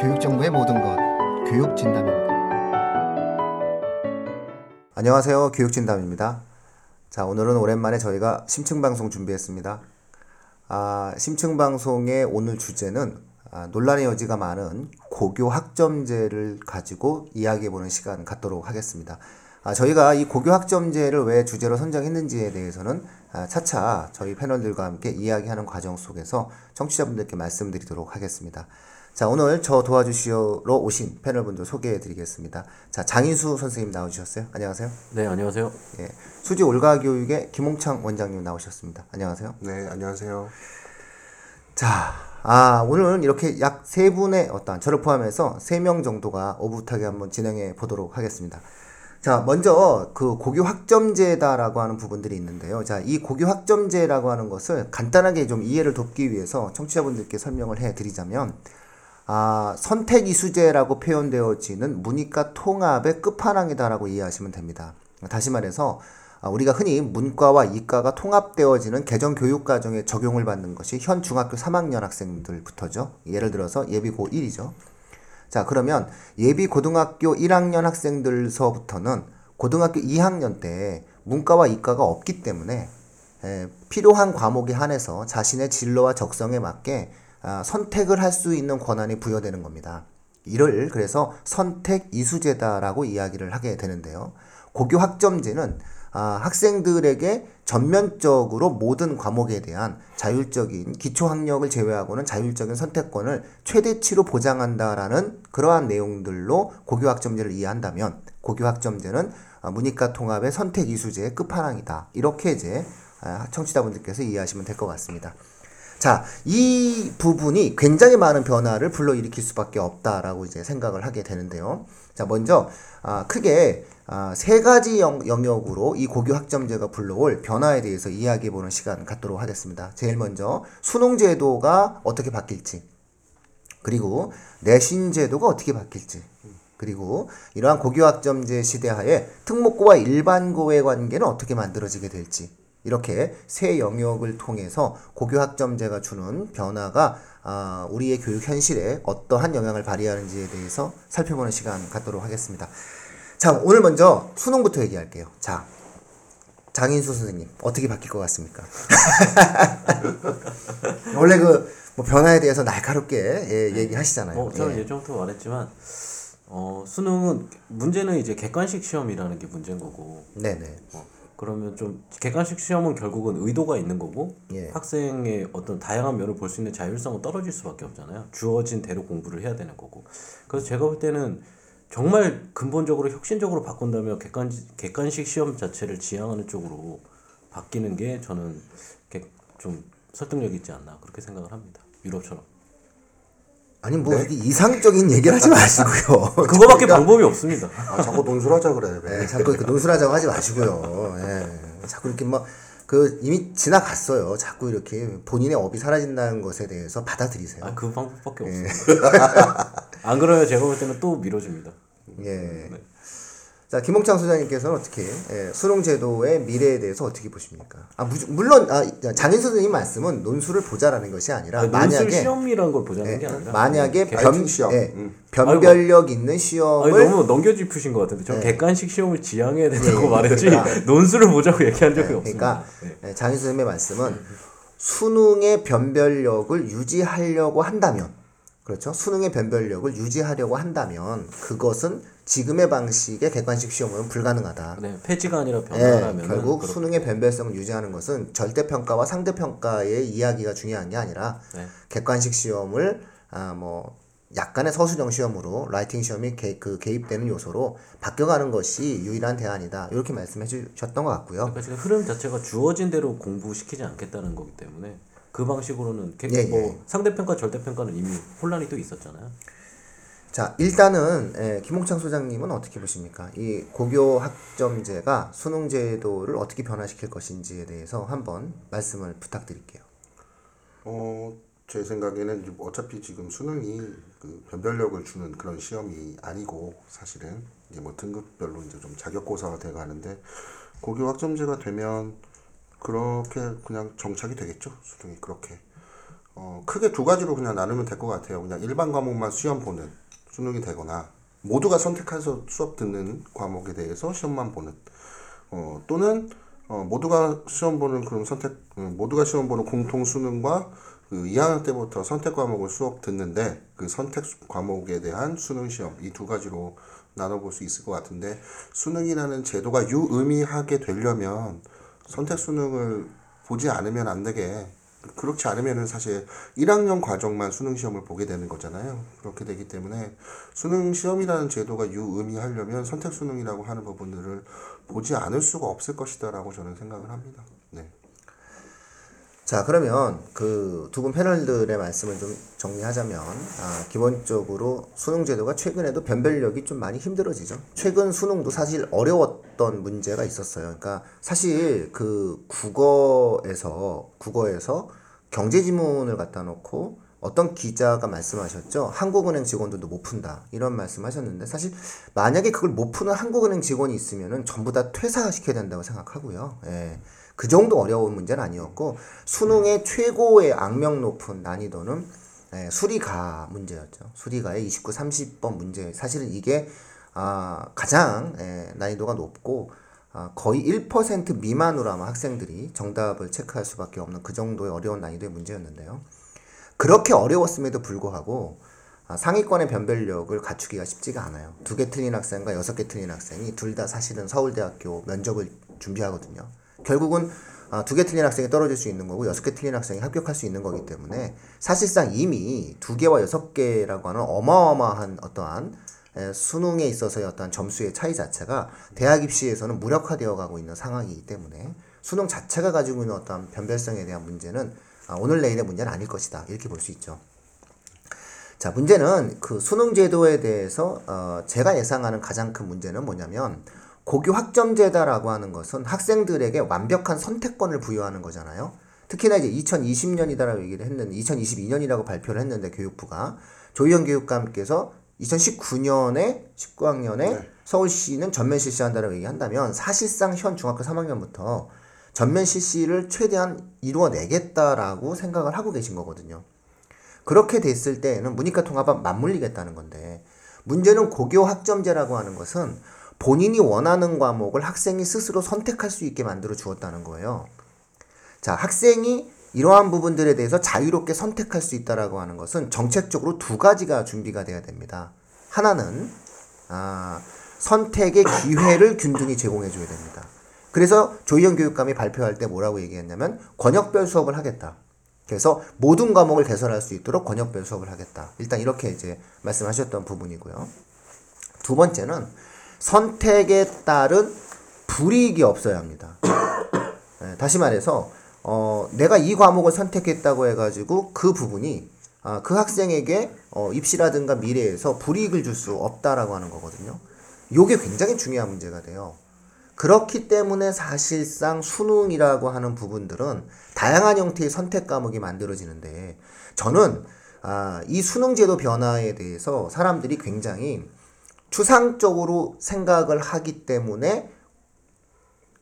교육정보의 모든 것, 교육진담입니다. 안녕하세요. 교육진담입니다. 자, 오늘은 오랜만에 저희가 심층방송 준비했습니다. 아, 심층방송의 오늘 주제는 아, 논란의 여지가 많은 고교 학점제를 가지고 이야기해보는 시간 갖도록 하겠습니다. 아, 저희가 이 고교 학점제를 왜 주제로 선정했는지에 대해서는 아, 차차 저희 패널들과 함께 이야기하는 과정 속에서 청취자분들께 말씀드리도록 하겠습니다. 자, 오늘 저 도와주시러 오신 패널분들 소개해 드리겠습니다. 자, 장인수 선생님 나오셨어요. 안녕하세요. 네, 안녕하세요. 예. 수지 올가교육의 김홍창 원장님 나오셨습니다. 안녕하세요. 네, 안녕하세요. 자, 아, 오늘은 이렇게 약 세 분의 어떤 저를 포함해서 세 명 정도가 오붓하게 한번 진행해 보도록 하겠습니다. 자, 먼저 그 고교 학점제다라고 하는 부분들이 있는데요. 자, 이 고교 학점제라고 하는 것을 간단하게 좀 이해를 돕기 위해서 청취자분들께 설명을 해 드리자면 아, 선택 이수제라고 표현되어지는 문이과 통합의 끝판왕이다라고 이해하시면 됩니다. 다시 말해서 아, 우리가 흔히 문과와 이과가 통합되어지는 개정 교육 과정에 적용을 받는 것이 현 중학교 3학년 학생들부터죠. 예를 들어서 예비 고 1이죠. 자, 그러면 예비 고등학교 1학년 학생들서부터는 고등학교 2학년 때 문과와 이과가 없기 때문에 에, 필요한 과목에 한해서 자신의 진로와 적성에 맞게 아, 선택을 할 수 있는 권한이 부여되는 겁니다. 이를 그래서 선택 이수제다라고 이야기를 하게 되는데요. 고교 학점제는 아, 학생들에게 전면적으로 모든 과목에 대한 자율적인 기초 학력을 제외하고는 자율적인 선택권을 최대치로 보장한다라는 그러한 내용들로 고교 학점제를 이해한다면 고교 학점제는 아, 문이과 통합의 선택 이수제의 끝판왕이다. 이렇게 이제 아, 청취자분들께서 이해하시면 될 것 같습니다. 자, 이 부분이 굉장히 많은 변화를 불러일으킬 수밖에 없다라고 이제 생각을 하게 되는데요. 자, 먼저 아, 크게 아, 세 가지 영, 영역으로 이 고교 학점제가 불러올 변화에 대해서 이야기해 보는 시간 갖도록 하겠습니다. 제일 먼저 수능 제도가 어떻게 바뀔지, 그리고 내신 제도가 어떻게 바뀔지, 그리고 이러한 고교 학점제 시대하에 특목고와 일반고의 관계는 어떻게 만들어지게 될지, 이렇게 세 영역을 통해서 고교 학점제가 주는 변화가 아, 우리의 교육 현실에 어떠한 영향을 발휘하는지에 대해서 살펴보는 시간 갖도록 하겠습니다. 자, 오늘 먼저 수능부터 얘기할게요. 자, 장인수 선생님 어떻게 바뀔 것 같습니까? 원래 그 뭐 변화에 대해서 날카롭게 예, 얘기하시잖아요. 뭐 저는 예. 예전부터 말했지만 어, 수능은 문제는 이제 객관식 시험이라는 게 문제인 거고. 네네. 어, 그러면 좀 객관식 시험은 결국은 의도가 있는 거고 예. 학생의 어떤 다양한 면을 볼 수 있는 자율성은 떨어질 수밖에 없잖아요. 주어진 대로 공부를 해야 되는 거고. 그래서 제가 볼 때는 정말 근본적으로 혁신적으로 바꾼다면 객관 객관식 시험 자체를 지향하는 쪽으로 바뀌는 게 저는 객- 좀 설득력 있지 않나 그렇게 생각을 합니다. 유럽처럼. 아니 뭐 이렇게 이상적인 얘기를 하지 마시고요. 그거밖에 방법이 없습니다. 아, 자꾸 논술하자 그래. 예, 자꾸 이렇게 논술하자고 하지 마시고요. 예, 자꾸 이렇게 막 그 이미 지나갔어요. 자꾸 이렇게 본인의 업이 사라진다는 것에 대해서 받아들이세요. 아, 그 방법밖에 없습니다. 안 그러면 제가 볼 때는 또 미뤄집니다. 예. 자, 김홍창 소장님께서는 어떻게 예, 수능 제도의 미래에 대해서 어떻게 보십니까? 아, 무, 물론 아, 장인 선생님 말씀은 논술을 보자라는 것이 아니라 논술 만약에 시험이라는 걸 보자는 예, 게 아니라 만약에 객- 변, 시험. 예, 음. 변별력 있는 아니, 시험을 너무 넘겨짚으신 것 같은데 저 네. 객관식 시험을 지향해야 된다고 예, 예, 말했지 그러니까. 논술을 보자고 얘기한 적이 없습니다. 그러니까 네. 예, 장인 선생님의 말씀은 수능의 변별력을 유지하려고 한다면 그렇죠. 수능의 변별력을 유지하려고 한다면 그것은 지금의 방식의 객관식 시험은 불가능하다. 네, 폐지가 아니라 예, 변화라면 결국 수능의 변별성을 유지하는 것은 절대평가와 상대평가의 이야기가 중요한 게 아니라 네. 객관식 시험을 아 뭐 약간의 서술형 시험으로 라이팅 시험이 개, 그 개입되는 요소로 바뀌어가는 것이 유일한 대안이다 이렇게 말씀해 주셨던 것 같고요. 그러니까 지금 흐름 자체가 주어진 대로 공부시키지 않겠다는 거기 때문에 그 방식으로는 객, 예, 뭐 예. 상대평가 절대평가는 이미 혼란이 또 있었잖아요. 자 일단은 예, 김홍창 소장님은 어떻게 보십니까? 이 고교 학점제가 수능 제도를 어떻게 변화시킬 것인지에 대해서 한번 말씀을 부탁드릴게요. 어, 제 생각에는 이제 어차피 지금 수능이 그 변별력을 주는 그런 시험이 아니고 사실은 이제 뭐 등급별로 이제 좀 자격고사가 돼 가는데 고교 학점제가 되면 그렇게 그냥 정착이 되겠죠. 수능이 그렇게. 어, 크게 두 가지로 그냥 나누면 될 것 같아요. 그냥 일반 과목만 시험 보는 수능이 되거나 모두가 선택해서 수업 듣는 과목에 대해서 시험만 보는 어, 또는 어, 모두가 시험 보는 그런 선택 음, 모두가 시험 보는 공통 수능과 그 2학년 때부터 선택 과목을 수업 듣는데 그 선택 수- 과목에 대한 수능 시험 이 두 가지로 나눠볼 수 있을 것 같은데 수능이라는 제도가 유의미하게 되려면 선택 수능을 보지 않으면 안 되게 그렇지 않으면은 사실 1학년 과정만 수능 시험을 보게 되는 거잖아요. 그렇게 되기 때문에 수능 시험이라는 제도가 유의미하려면 선택 수능이라고 하는 부분들을 보지 않을 수가 없을 것이다라고 저는 생각을 합니다. 네. 자 그러면 그 두 분 패널들의 말씀을 좀 정리하자면 아, 기본적으로 수능 제도가 최근에도 변별력이 좀 많이 힘들어지죠. 최근 수능도 사실 어려웠던 문제가 있었어요. 그러니까 사실 그 국어에서 국어에서 경제 지문을 갖다 놓고 어떤 기자가 말씀하셨죠. 한국은행 직원들도 못 푼다. 이런 말씀 하셨는데 사실 만약에 그걸 못 푸는 한국은행 직원이 있으면은 전부 다 퇴사시켜야 된다고 생각하고요. 예. 그 정도 어려운 문제는 아니었고 수능의 최고의 악명 높은 난이도는 예, 수리가 문제였죠. 수리가의 29, 30번 문제. 사실은 이게 아, 가장 예, 난이도가 높고 아, 거의 1% 미만으로 아마 학생들이 정답을 체크할 수밖에 없는 그 정도의 어려운 난이도의 문제였는데요. 그렇게 어려웠음에도 불구하고 아, 상위권의 변별력을 갖추기가 쉽지가 않아요. 두 개 틀린 학생과 여섯 개 틀린 학생이 둘 다 사실은 서울대학교 면접을 준비하거든요. 결국은 아, 두 개 틀린 학생이 떨어질 수 있는 거고 여섯 개 틀린 학생이 합격할 수 있는 거기 때문에 사실상 이미 두 개와 여섯 개라고 하는 어마어마한 어떠한 에, 수능에 있어서의 어떠한 점수의 차이 자체가 대학 입시에서는 무력화되어 가고 있는 상황이기 때문에 수능 자체가 가지고 있는 어떠한 변별성에 대한 문제는 아, 오늘 내일의 문제는 아닐 것이다 이렇게 볼 수 있죠. 자 문제는 그 수능 제도에 대해서 어, 제가 예상하는 가장 큰 문제는 뭐냐면 고교 학점제다라고 하는 것은 학생들에게 완벽한 선택권을 부여하는 거잖아요. 특히나 이제 2020년이다라고 얘기를 했는데 2022년이라고 발표를 했는데 교육부가 조희연 교육감께서 2019년에 19학년에 네. 서울시는 전면 실시한다라고 얘기한다면 사실상 현 중학교 3학년부터 전면 실시를 최대한 이루어내겠다라고 생각을 하고 계신 거거든요. 그렇게 됐을 때에는 문이과 통합은 맞물리겠다는 건데 문제는 고교 학점제라고 하는 것은 본인이 원하는 과목을 학생이 스스로 선택할 수 있게 만들어 주었다는 거예요. 자, 학생이 이러한 부분들에 대해서 자유롭게 선택할 수 있다라고 하는 것은 정책적으로 두 가지가 준비가 돼야 됩니다. 하나는 아, 선택의 기회를 균등히 제공해 줘야 됩니다. 그래서 조희연 교육감이 발표할 때 뭐라고 얘기했냐면 권역별 수업을 하겠다. 그래서 모든 과목을 개설할 수 있도록 권역별 수업을 하겠다. 일단 이렇게 이제 말씀하셨던 부분이고요. 두 번째는 선택에 따른 불이익이 없어야 합니다. 예, 다시 말해서 어, 내가 이 과목을 선택했다고 해가지고 그 부분이 아, 그 학생에게 어, 입시라든가 미래에서 불이익을 줄 수 없다라고 하는 거거든요. 요게 굉장히 중요한 문제가 돼요. 그렇기 때문에 사실상 수능이라고 하는 부분들은 다양한 형태의 선택 과목이 만들어지는데 저는 아, 이 수능 제도 변화에 대해서 사람들이 굉장히 추상적으로 생각을 하기 때문에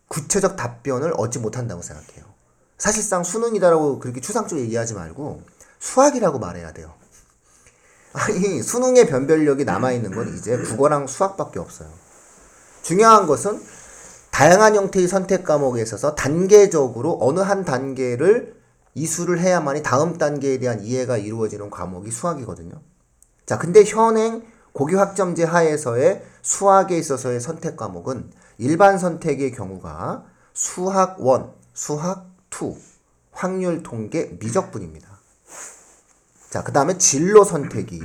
구체적 답변을 얻지 못한다고 생각해요. 사실상 수능이다라고 그렇게 추상적으로 얘기하지 말고 수학이라고 말해야 돼요. 아니, 수능의 변별력이 남아있는 건 이제 국어랑 수학밖에 없어요. 중요한 것은 다양한 형태의 선택 과목에 있어서 단계적으로 어느 한 단계를 이수를 해야만이 다음 단계에 대한 이해가 이루어지는 과목이 수학이거든요. 자, 근데 현행 고교 학점제 하에서의 수학에 있어서의 선택 과목은 일반 선택의 경우가 수학 1, 수학 2, 확률 통계 미적분입니다. 자, 그 다음에 진로 선택이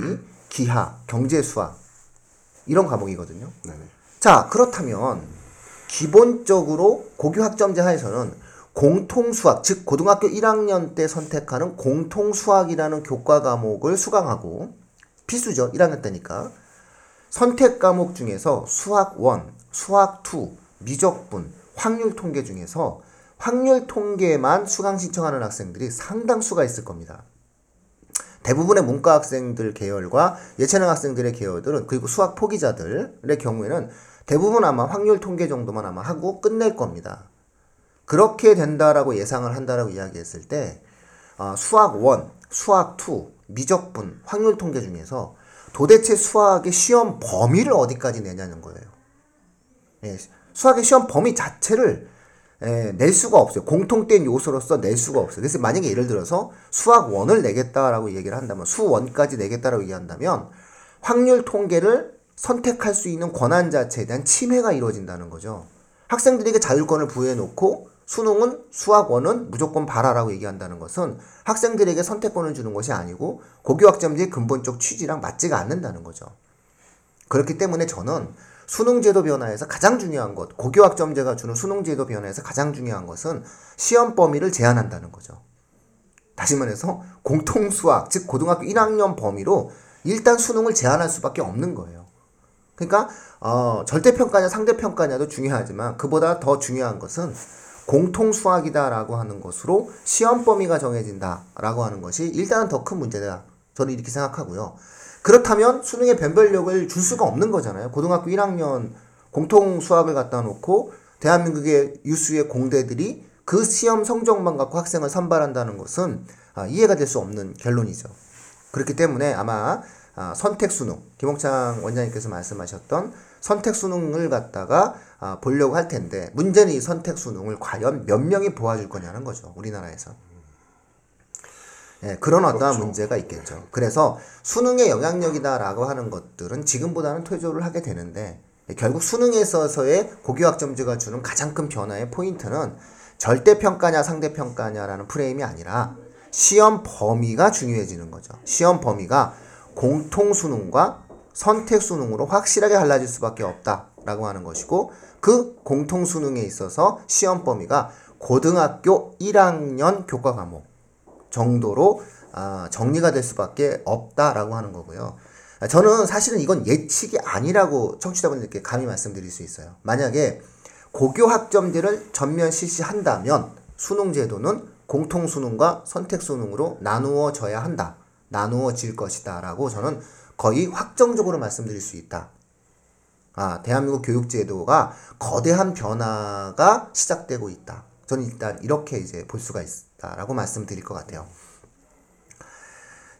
기하, 경제 수학 이런 과목이거든요. 네네. 자, 그렇다면 기본적으로 고교 학점제 하에서는 공통 수학, 즉 고등학교 1학년 때 선택하는 공통 수학이라는 교과 과목을 수강하고 필수죠. 1학년 때니까. 선택 과목 중에서 수학 1, 수학 2, 미적분, 확률 통계 중에서 확률 통계만 수강 신청하는 학생들이 상당수가 있을 겁니다. 대부분의 문과 학생들 계열과 예체능 학생들의 계열들은 그리고 수학 포기자들의 경우에는 대부분 아마 확률 통계 정도만 아마 하고 끝낼 겁니다. 그렇게 된다라고 예상을 한다라고 이야기했을 때 아, 수학 1, 수학 2, 미적분, 확률 통계 중에서 도대체 수학의 시험 범위를 어디까지 내냐는 거예요. 예, 수학의 시험 범위 자체를 예, 낼 수가 없어요. 공통된 요소로서 낼 수가 없어요. 그래서 만약에 예를 들어서 수학 원을 내겠다라고 얘기를 한다면 수원까지 내겠다라고 얘기한다면 확률 통계를 선택할 수 있는 권한 자체에 대한 침해가 이루어진다는 거죠. 학생들에게 자율권을 부여해 놓고 수능은 수학원은 무조건 봐라라고 얘기한다는 것은 학생들에게 선택권을 주는 것이 아니고 고교학점제의 근본적 취지랑 맞지가 않는다는 거죠. 그렇기 때문에 저는 수능제도 변화에서 가장 중요한 것, 고교학점제가 주는 수능제도 변화에서 가장 중요한 것은 시험 범위를 제한한다는 거죠. 다시 말해서 공통수학, 즉 고등학교 1학년 범위로 일단 수능을 제한할 수밖에 없는 거예요. 그러니까 어, 절대평가냐 상대평가냐도 중요하지만 그보다 더 중요한 것은 공통 수학이다라고 하는 것으로 시험 범위가 정해진다라고 하는 것이 일단은 더 큰 문제다. 저는 이렇게 생각하고요. 그렇다면 수능의 변별력을 줄 수가 없는 거잖아요. 고등학교 1학년 공통 수학을 갖다 놓고 대한민국의 유수의 공대들이 그 시험 성적만 갖고 학생을 선발한다는 것은 아, 이해가 될 수 없는 결론이죠. 그렇기 때문에 아마 아, 선택 수능 김홍창 원장님께서 말씀하셨던 선택 수능을 갖다가 아, 보려고 할 텐데 문제는 이 선택 수능을 과연 몇 명이 보아줄 거냐는 거죠. 우리나라에서. 예, 그런 어떠한 문제가 있겠죠. 그래서 수능의 영향력이다라고 하는 것들은 지금보다는 퇴조를 하게 되는데 결국 수능에 있어서의 고교학점제가 주는 가장 큰 변화의 포인트는 절대평가냐 상대평가냐라는 프레임이 아니라 시험 범위가 중요해지는 거죠. 시험 범위가 공통수능과 선택수능으로 확실하게 갈라질 수밖에 없다 라고 하는 것이고 그 공통 수능에 있어서 시험 범위가 고등학교 1학년 교과 과목 정도로 아, 정리가 될 수밖에 없다라고 하는 거고요. 아, 저는 사실은 이건 예측이 아니라고 청취자분들께 감히 말씀드릴 수 있어요. 만약에 고교 학점제를 전면 실시한다면 수능 제도는 공통 수능과 선택 수능으로 나누어져야 한다. 나누어질 것이다라고 저는 거의 확정적으로 말씀드릴 수 있다. 아, 대한민국 교육 제도가 거대한 변화가 시작되고 있다. 저는 일단 이렇게 이제 볼 수가 있다라고 말씀드릴 것 같아요.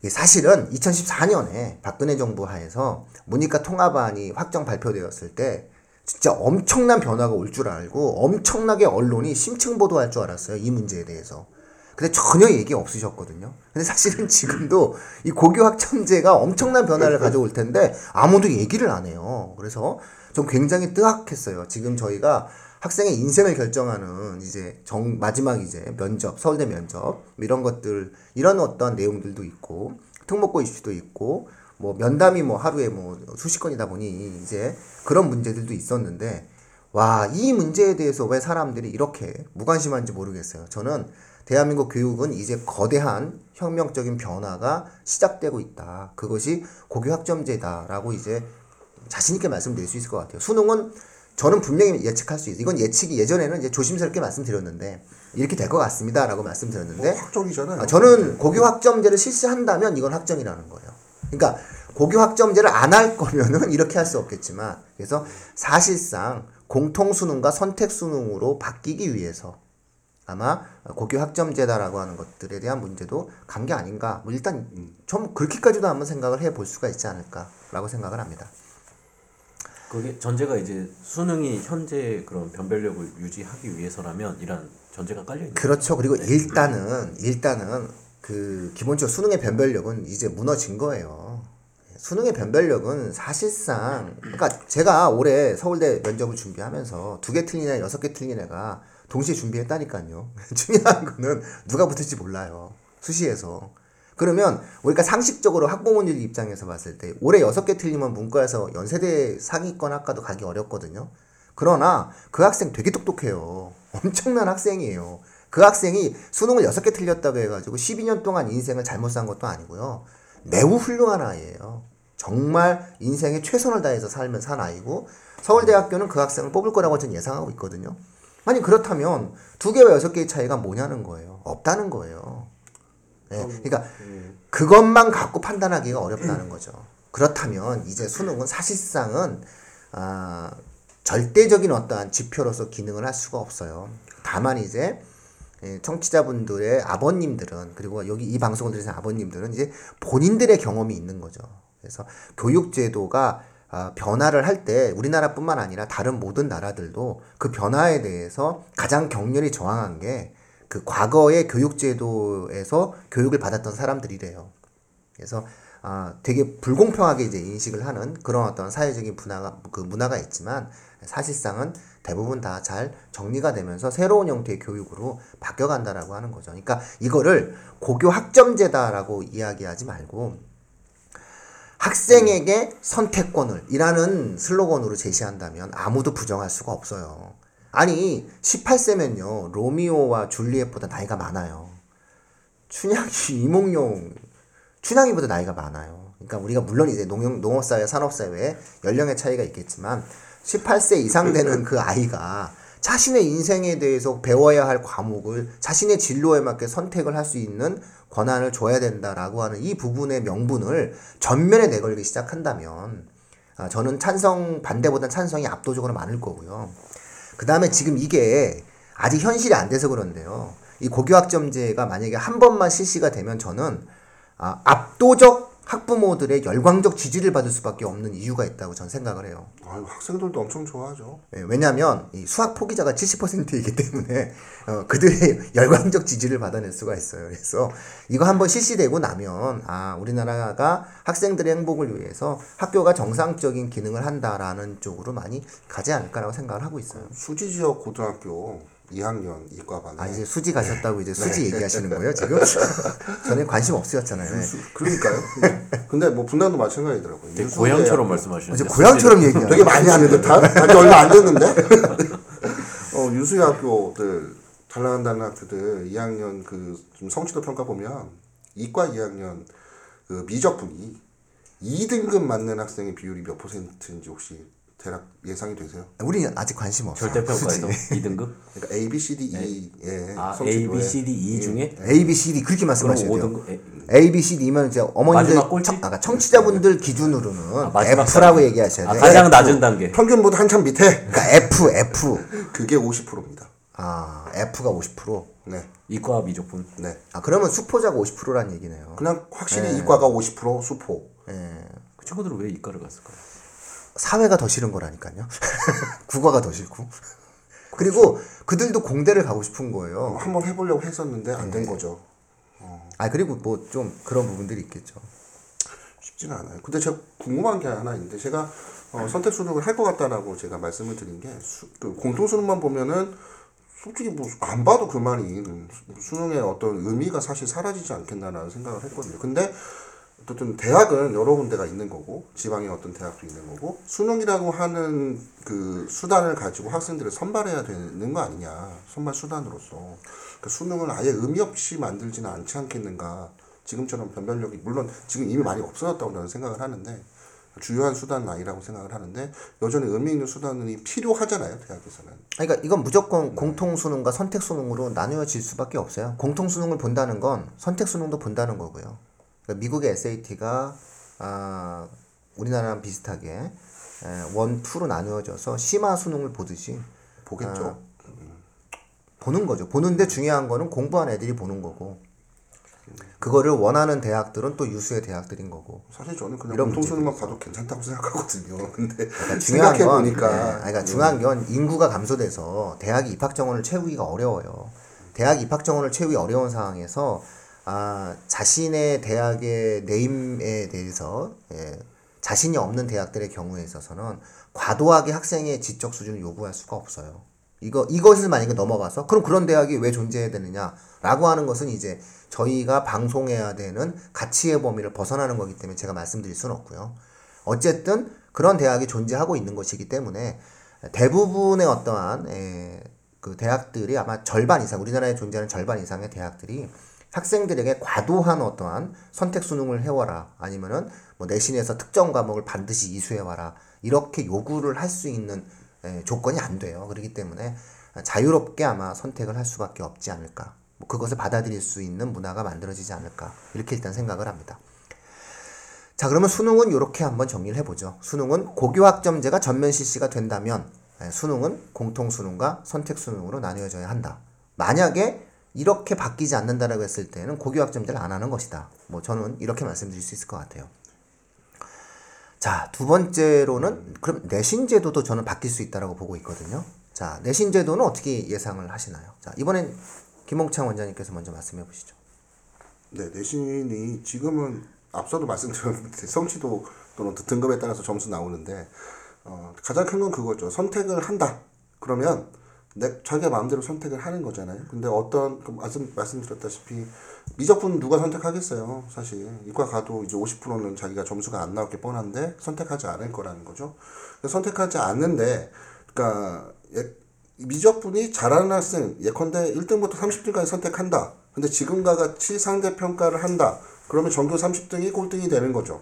예, 사실은 2014년에 박근혜 정부 하에서 문이과 통합안이 확정 발표되었을 때 진짜 엄청난 변화가 올 줄 알고 엄청나게 언론이 심층 보도할 줄 알았어요. 이 문제에 대해서. 근데 전혀 얘기 없으셨거든요. 근데 사실은 지금도 이 고교 학점제가 엄청난 변화를 가져올 텐데 아무도 얘기를 안 해요. 그래서 좀 굉장히 뜨악했어요. 지금 저희가 학생의 인생을 결정하는 이제 정 마지막 이제 면접, 서울대 면접 이런 것들 이런 어떤 내용들도 있고 특목고 이슈도 있고 뭐 면담이 뭐 하루에 뭐 수십 건이다 보니 이제 그런 문제들도 있었는데 와 이 문제에 대해서 왜 사람들이 이렇게 무관심한지 모르겠어요. 저는 대한민국 교육은 이제 거대한 혁명적인 변화가 시작되고 있다. 그것이 고교 학점제다라고 이제 자신 있게 말씀드릴 수 있을 것 같아요. 수능은 저는 분명히 예측할 수 있어요. 이건 예측이 예전에는 이제 조심스럽게 말씀드렸는데 이렇게 될 것 같습니다라고 말씀드렸는데 뭐 확정이잖아요. 아, 저는 고교 학점제를 실시한다면 이건 확정이라는 거예요. 그러니까 고교 학점제를 안 할 거면은 이렇게 할 수 없겠지만 그래서 사실상 공통 수능과 선택 수능으로 바뀌기 위해서 아마 고교 학점제다라고 하는 것들에 대한 문제도 간 게 아닌가. 뭐 일단 좀 그렇게까지도 한번 생각을 해 볼 수가 있지 않을까라고 생각을 합니다. 그게 전제가 이제 수능이 현재 그런 변별력을 유지하기 위해서라면 이런 전제가 깔려 있는 그렇죠. 그리고 일단은 일단은 그 기본적으로 수능의 변별력은 이제 무너진 거예요. 수능의 변별력은 사실상 그러니까 제가 올해 서울대 면접을 준비하면서 두 개 틀린 애, 여섯 개 틀린 애가 동시에 준비했다니까요. 중요한 거는 누가 붙을지 몰라요. 수시에서. 그러면 우리가 상식적으로 학부모님 입장에서 봤을 때 올해 여섯 개 틀리면 문과에서 연세대 상위권 학과도 가기 어렵거든요. 그러나 그 학생 되게 똑똑해요. 엄청난 학생이에요. 그 학생이 수능을 여섯 개 틀렸다고 해가지고 12년 동안 인생을 잘못 산 것도 아니고요. 매우 훌륭한 아이예요. 정말 인생에 최선을 다해서 살면 산 아이고 서울대학교는 그 학생을 뽑을 거라고 저는 예상하고 있거든요. 아니 그렇다면 두 개와 여섯 개의 차이가 뭐냐는 거예요. 없다는 거예요. 예, 그러니까 그것만 갖고 판단하기가 어렵다는 거죠. 그렇다면 이제 수능은 사실상은 아, 절대적인 어떠한 지표로서 기능을 할 수가 없어요. 다만 이제 예, 청취자분들의 아버님들은 그리고 여기 이 방송을 들으시는 아버님들은 이제 본인들의 경험이 있는 거죠. 그래서 교육제도가 아, 변화를 할 때 우리나라뿐만 아니라 다른 모든 나라들도 그 변화에 대해서 가장 격렬히 저항한 게 그 과거의 교육제도에서 교육을 받았던 사람들이래요. 그래서 아, 되게 불공평하게 이제 인식을 하는 그런 어떤 사회적인 문화가 그 문화가 있지만 사실상은 대부분 다 잘 정리가 되면서 새로운 형태의 교육으로 바뀌어간다라고 하는 거죠. 그러니까 이거를 고교 학점제다라고 이야기하지 말고 학생에게 선택권을 이라는 슬로건으로 제시한다면 아무도 부정할 수가 없어요. 아니 18세면요 로미오와 줄리엣보다 나이가 많아요. 춘향이 이몽룡 춘향이보다 나이가 많아요. 그러니까 우리가 물론 이제 농업, 농업사회, 산업사회에 연령의 차이가 있겠지만 18세 이상 되는 그 아이가 자신의 인생에 대해서 배워야 할 과목을 자신의 진로에 맞게 선택을 할 수 있는 권한을 줘야 된다라고 하는 이 부분의 명분을 전면에 내걸기 시작한다면 아, 저는 찬성 반대보단 찬성이 압도적으로 많을 거고요. 그 다음에 지금 이게 아직 현실이 안 돼서 그런데요. 이 고교학점제가 만약에 한 번만 실시가 되면 저는 아, 압도적 학부모들의 열광적 지지를 받을 수밖에 없는 이유가 있다고 저는 생각을 해요. 아유, 학생들도 엄청 좋아하죠. 예, 왜냐하면 이 수학 포기자가 70%이기 때문에 어, 그들의 열광적 지지를 받아낼 수가 있어요. 그래서 이거 한번 실시되고 나면 아 우리나라가 학생들의 행복을 위해서 학교가 정상적인 기능을 한다라는 쪽으로 많이 가지 않을까라고 생각을 하고 있어요. 수지 지역 고등학교 2학년 이과반에 아 이제 수지 가셨다고 이제 수지 얘기하시는 거예요 지금? 저는 관심 없으셨잖아요. 예. 그러니까요. 근데 뭐 분당도 마찬가지더라고요. 되게 고향처럼 학교. 말씀하시는데 이제 고향처럼 얘기하는 되게 많이 하는 듯한? 아직 얼마 안 됐는데? 어, 유수의 학교들, 잘 나간다는 학교들 2학년 그, 좀 성취도 평가 보면 이과 2학년 그 미적분이 2등급 맞는 학생의 비율이 몇 퍼센트인지 혹시 대략 예상이 되세요? 우리는 아직 관심 없어요. 절대평가에서 수지. 2등급? 그러니까 A, B, C, D, E의 아, 성취도에 A, B, C, D, E 중에 A, B, C, D 그렇게 말씀하셔야 돼요. 5등급? 에, A, B, C, D면 이제 꼴찌? 청, 아까 청취자분들 기준으로는 마지막 F라고. 얘기하셔야 아, 돼요. 가장 F. 낮은 단계. 평균보다 한참 밑에 그러니까 F, F. 그게 50%입니다. 아, F가 50%. 네, 이과 미적분. 네. 아, 그러면 수포자가 50%라는 얘기네요. 그냥 확실히 이과가 50% 수포. 예. 그 친구들은 왜 이과를 갔을까요? 사회가 더 싫은 거라니까요. 국어가 더 싫고. 그리고 그들도 공대를 가고 싶은 거예요. 한번 해보려고 했었는데 안 네. 된 거죠. 아, 그리고 뭐 좀 그런 부분들이 있겠죠. 쉽지는 않아요. 근데 제가 궁금한 게 하나 있는데 제가 어, 선택 수능을 할 것 같다라고 제가 말씀을 드린 게 수, 그 공통 수능만 보면은 솔직히 뭐 안 봐도 그만인 수능의 어떤 의미가 사실 사라지지 않겠나라는 생각을 했거든요. 근데 어쨌든 대학은 여러 군데가 있는 거고 지방의 어떤 대학도 있는 거고 수능이라고 하는 그 수단을 가지고 학생들을 선발해야 되는 거 아니냐 선발 수단으로서 그러니까 수능을 아예 의미 없이 만들지는 않지 않겠는가 지금처럼 변별력이 물론 지금 이미 많이 없어졌다고 저는 생각을 하는데 주요한 수단은 아니라고 생각을 하는데 여전히 의미 있는 수단이 필요하잖아요 대학에서는 그러니까 이건 무조건 공통 수능과 선택 수능으로 나누어질 수밖에 없어요. 공통 수능을 본다는 건 선택 수능도 본다는 거고요. 그러니까 미국의 SAT가 아, 우리나라랑 비슷하게 에, 원, 투로 나누어져서 심화 수능을 보듯이 보겠죠 보는 거죠. 보는데 중요한 거는 공부한 애들이 보는 거고 그거를 원하는 대학들은 또 유수의 대학들인 거고 사실 저는 그냥 이런 공통 수능만 봐도 괜찮다고 생각하거든요 근데 그러니까 중요한 건 보니까 음. 예, 그러니까 중요한 건 인구가 감소돼서 대학 입학 정원을 채우기가 어려워요. 대학 입학 정원을 채우기 어려운 상황에서 아, 자신의 대학의 네임에 대해서 예, 자신이 없는 대학들의 경우에 있어서는 과도하게 학생의 지적 수준을 요구할 수가 없어요. 이거 이것을 만약에 넘어가서 그럼 그런 대학이 왜 존재해야 되느냐라고 하는 것은 이제 저희가 방송해야 되는 가치의 범위를 벗어나는 거기 때문에 제가 말씀드릴 수는 없고요. 어쨌든 그런 대학이 존재하고 있는 것이기 때문에 대부분의 어떠한 에, 그 대학들이 아마 절반 이상 우리나라에 존재하는 절반 이상의 대학들이 학생들에게 과도한 어떠한 선택 수능을 해와라 아니면은 뭐 내신에서 특정 과목을 반드시 이수해와라 이렇게 요구를 할 수 있는 에, 조건이 안 돼요. 그렇기 때문에 자유롭게 아마 선택을 할 수밖에 없지 않을까. 뭐 그것을 받아들일 수 있는 문화가 만들어지지 않을까 이렇게 일단 생각을 합니다. 자 그러면 수능은 이렇게 한번 정리를 해보죠. 수능은 고교학점제가 전면 실시가 된다면 에, 수능은 공통 수능과 선택 수능으로 나뉘어져야 한다. 만약에 이렇게 바뀌지 않는다라고 했을 때는 고교학점제를 안 하는 것이다. 뭐 저는 이렇게 말씀드릴 수 있을 것 같아요. 자, 두 번째로는 그럼 내신 제도도 저는 바뀔 수 있다라고 보고 있거든요. 자, 내신 제도는 어떻게 예상을 하시나요? 자, 이번엔 김홍창 원장님께서 먼저 말씀해 보시죠. 네, 내신이 지금은 앞서도 말씀드렸는데 성취도 또는 등급에 따라서 점수 나오는데 어, 가장 큰 건 그거죠. 선택을 한다. 그러면 내 자기가 마음대로 선택을 하는 거잖아요. 근데 어떤 그 말씀 말씀드렸다시피 미적분 누가 선택하겠어요. 사실 이과 가도 이제 50%는 자기가 점수가 안 나올 게 뻔한데 선택하지 않을 거라는 거죠. 선택하지 않는데 그러니까 예, 미적분이 잘하는 학생 예컨대 1등부터 30등까지 선택한다. 근데 지금과 같이 상대 평가를 한다. 그러면 전교 30등이 꼴등이 되는 거죠.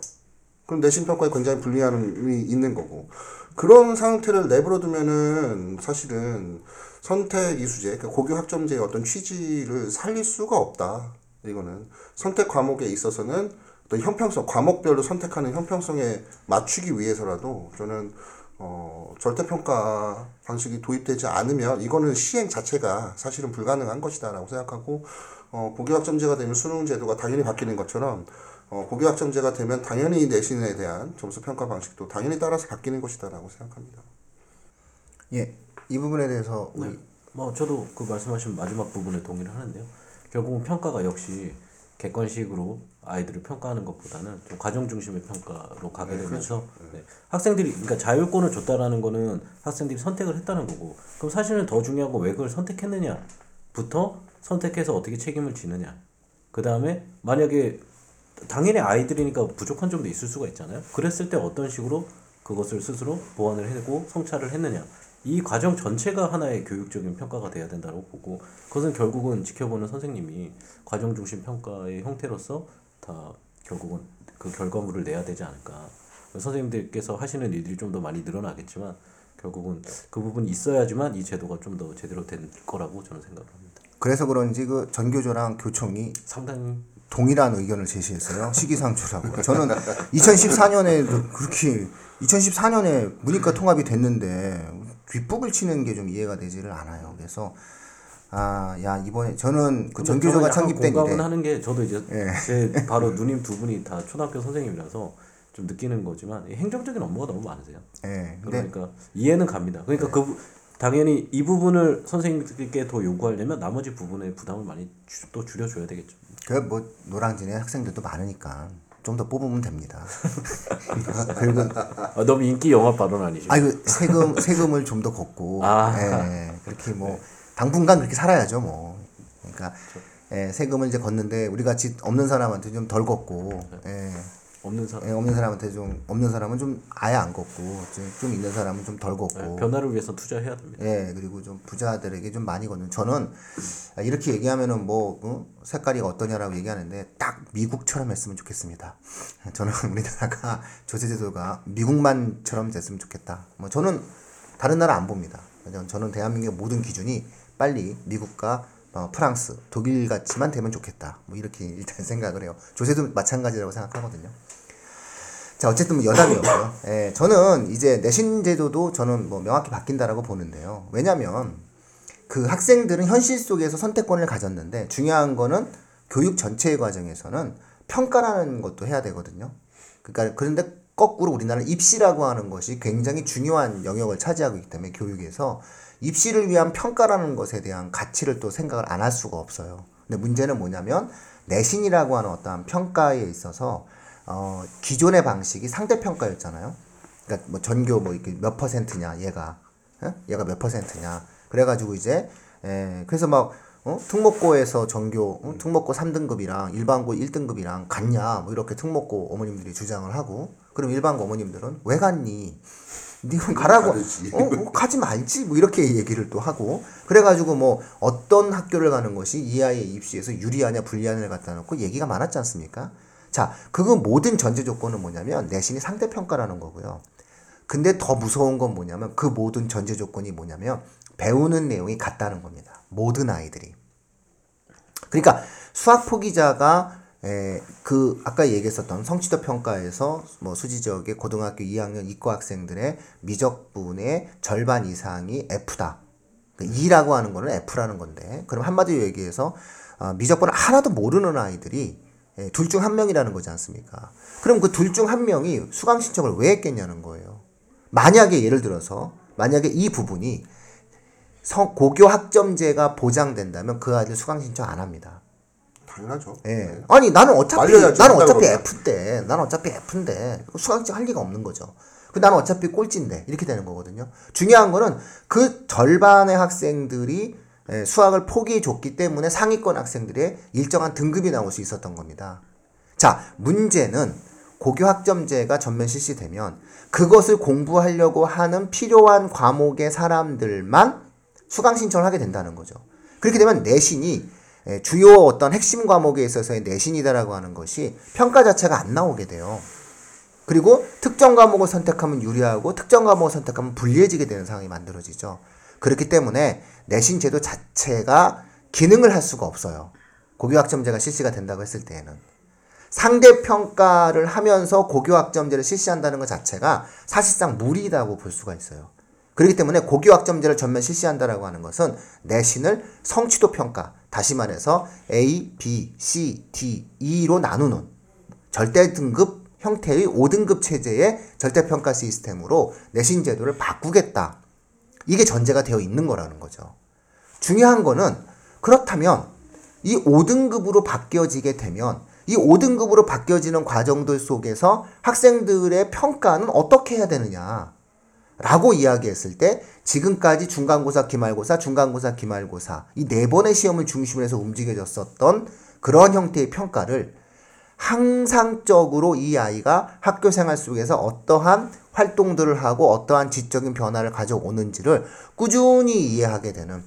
그럼 내신 평가에 굉장히 불리함이 있는 거고 그런 상태를 내버려 두면은 사실은 선택 이수제 그러니까 고교 학점제의 어떤 취지를 살릴 수가 없다. 이거는 선택 과목에 있어서는 어떤 형평성 과목별로 선택하는 형평성에 맞추기 위해서라도 저는 어 절대 평가 방식이 도입되지 않으면 이거는 시행 자체가 사실은 불가능한 것이다라고 생각하고 어 고교 학점제가 되면 수능 제도가 당연히 바뀌는 것처럼 어, 고교학점제가 되면 당연히 내신에 대한 점수 평가 방식도 당연히 따라서 바뀌는 것이다라고 생각합니다. 예, 이 부분에 대해서 우리 뭐 저도 그 말씀하신 마지막 부분에 동의를 하는데요. 결국은 평가가 역시 객관식으로 아이들을 평가하는 것보다는 좀 과정 중심의 평가로 가게 되면서 네. 학생들이 그러니까 자율권을 줬다라는 거는 학생들이 선택을 했다는 거고 그럼 사실은 더 중요한 건 왜 그걸 선택했느냐부터 선택해서 어떻게 책임을 지느냐 그 다음에 만약에 당연히 아이들이니까 부족한 점도 있을 수가 있잖아요. 그랬을 때 어떤 식으로 그것을 스스로 보완을 해내고 성찰을 했느냐. 이 과정 전체가 하나의 교육적인 평가가 돼야 된다고 보고 그것은 결국은 지켜보는 선생님이 과정 중심 평가의 형태로서 다 결국은 그 결과물을 내야 되지 않을까. 선생님들께서 하시는 일들이 좀 더 많이 늘어나겠지만 결국은 그 부분이 있어야지만 이 제도가 좀 더 제대로 될 거라고 저는 생각합니다. 그래서 그런지 그 전교조랑 교총이 상당히 동일한 의견을 제시했어요. 시기상조라고. 저는 2014년에 그렇게 2014년에 문이과 통합이 됐는데 뒷북을 치는 게 좀 이해가 되지를 않아요. 그래서 아, 야 이번에 저는 그 전교조가 창립된 공감은 이래 하는 게 저도 이제 예. 제 바로 누님 두 분이 다 초등학교 선생님이라서 좀 느끼는 거지만 이 행정적인 업무가 너무 많으세요. 예. 근데 그러니까 이해는 갑니다. 그러니까 그 부- 당연히 이 부분을 선생님들께 더 요구하려면 나머지 부분의 부담을 많이 주- 또 줄여줘야 되겠죠. 그뭐 노량진에 학생들도 많으니까 좀 더 뽑으면 됩니다. 그리고 아, 너무 인기 영합 발언 아니시죠? 아유 세금 세금을 좀 더 걷고 아. 예, 그렇게 뭐 당분간 그렇게 살아야죠 뭐 그러니까 예, 세금을 이제 걷는데 우리 같이 없는 사람한테 좀 덜 걷고 예, 없는 사람. 예, 없는 사람한테 좀 없는 사람은 좀 아예 안 걷고 좀, 좀 있는 사람은 좀 덜 걷고 네, 변화를 위해서 투자해야 됩니다. 예, 그리고 좀 부자들에게 좀 많이 걷는. 저는 이렇게 얘기하면은 뭐 어? 색깔이 어떠냐라고 얘기하는데 딱 미국처럼 했으면 좋겠습니다. 저는 우리나라가 조세제도가 미국만처럼 됐으면 좋겠다. 뭐 저는 다른 나라 안 봅니다. 저는 대한민국의 모든 기준이 빨리 미국과 어, 프랑스, 독일 같이만 되면 좋겠다. 뭐 이렇게 일단 생각을 해요. 조세도 마찬가지라고 생각하거든요. 자, 어쨌든 뭐 여담이었고요. 예, 저는 이제 내신 제도도 저는 뭐 명확히 바뀐다라고 보는데요. 왜냐면 그 학생들은 현실 속에서 선택권을 가졌는데 중요한 거는 교육 전체의 과정에서는 평가라는 것도 해야 되거든요. 그러니까 그런데 거꾸로 우리나라는 입시라고 하는 것이 굉장히 중요한 영역을 차지하고 있기 때문에 교육에서 입시를 위한 평가라는 것에 대한 가치를 또 생각을 안 할 수가 없어요. 근데 문제는 뭐냐면 내신이라고 하는 어떠한 평가에 있어서 어, 기존의 방식이 상대 평가였잖아요. 그러니까 뭐 전교 뭐 이렇게 몇 퍼센트냐 얘가 어? 얘가 몇 퍼센트냐 그래가지고 이제 에, 그래서 막 어? 특목고에서 전교 어? 특목고 3등급이랑 일반고 1등급이랑 같냐 뭐 이렇게 특목고 어머님들이 주장을 하고 그럼 일반고 어머님들은 왜 갔니? 니가 가라고. 어, 어 가지 말지 뭐 이렇게 얘기를 또 하고 그래가지고 뭐 어떤 학교를 가는 것이 이 아이의 입시에서 유리하냐 불리하냐를 갖다 놓고 얘기가 많았지 않습니까? 자, 그거 모든 전제 조건은 뭐냐면 내신이 상대 평가라는 거고요. 근데 더 무서운 건 뭐냐면 그 모든 전제 조건이 뭐냐면 배우는 내용이 같다는 겁니다. 모든 아이들이. 그러니까 수학 포기자가 에, 그 아까 얘기했었던 성취도 평가에서 뭐 수지 지역의 고등학교 2학년 이과 학생들의 미적분의 절반 이상이 F다. 그 E라고 하는 거는 F라는 건데 그럼 한마디로 얘기해서 어, 미적분을 하나도 모르는 아이들이 예, 둘 중 한 명이라는 거지 않습니까? 그럼 그 둘 중 한 명이 수강 신청을 왜 했겠냐는 거예요. 만약에 예를 들어서 만약에 이 부분이 성, 고교 학점제가 보장된다면 그 아이들 수강 신청 안 합니다. 당연하죠. 예. 네. 아니 나는 어차피 나는 어차피 그러면. F인데 나는 어차피 F인데 수강증 할 리가 없는 거죠. 그 나는 어차피 꼴찌인데 이렇게 되는 거거든요. 중요한 거는 그 절반의 학생들이 예, 수학을 포기해 줬기 때문에 상위권 학생들의 일정한 등급이 나올 수 있었던 겁니다. 자, 문제는 고교 학점제가 전면 실시되면 그것을 공부하려고 하는 필요한 과목의 사람들만 수강 신청을 하게 된다는 거죠. 그렇게 되면 내신이 예, 주요 어떤 핵심 과목에 있어서의 내신이다라고 하는 것이 평가 자체가 안 나오게 돼요. 그리고 특정 과목을 선택하면 유리하고 특정 과목을 선택하면 불리해지게 되는 상황이 만들어지죠. 그렇기 때문에 내신 제도 자체가 기능을 할 수가 없어요. 고교학점제가 실시가 된다고 했을 때에는. 상대 평가를 하면서 고교학점제를 실시한다는 것 자체가 사실상 무리다고 볼 수가 있어요. 그렇기 때문에 고교학점제를 전면 실시한다라고 하는 것은 내신을 성취도 평가, 다시 말해서 A, B, C, D, E로 나누는 절대 등급 형태의 5등급 체제의 절대 평가 시스템으로 내신 제도를 바꾸겠다. 이게 전제가 되어 있는 거라는 거죠. 중요한 거는 그렇다면 이 5등급으로 바뀌어지게 되면 이 5등급으로 바뀌어지는 과정들 속에서 학생들의 평가는 어떻게 해야 되느냐? 라고 이야기했을 때 지금까지 중간고사, 기말고사, 중간고사, 기말고사 이 네 번의 시험을 중심으로 해서 움직여졌었던 그런 형태의 평가를 항상적으로 이 아이가 학교 생활 속에서 어떠한 활동들을 하고 어떠한 지적인 변화를 가져오는지를 꾸준히 이해하게 되는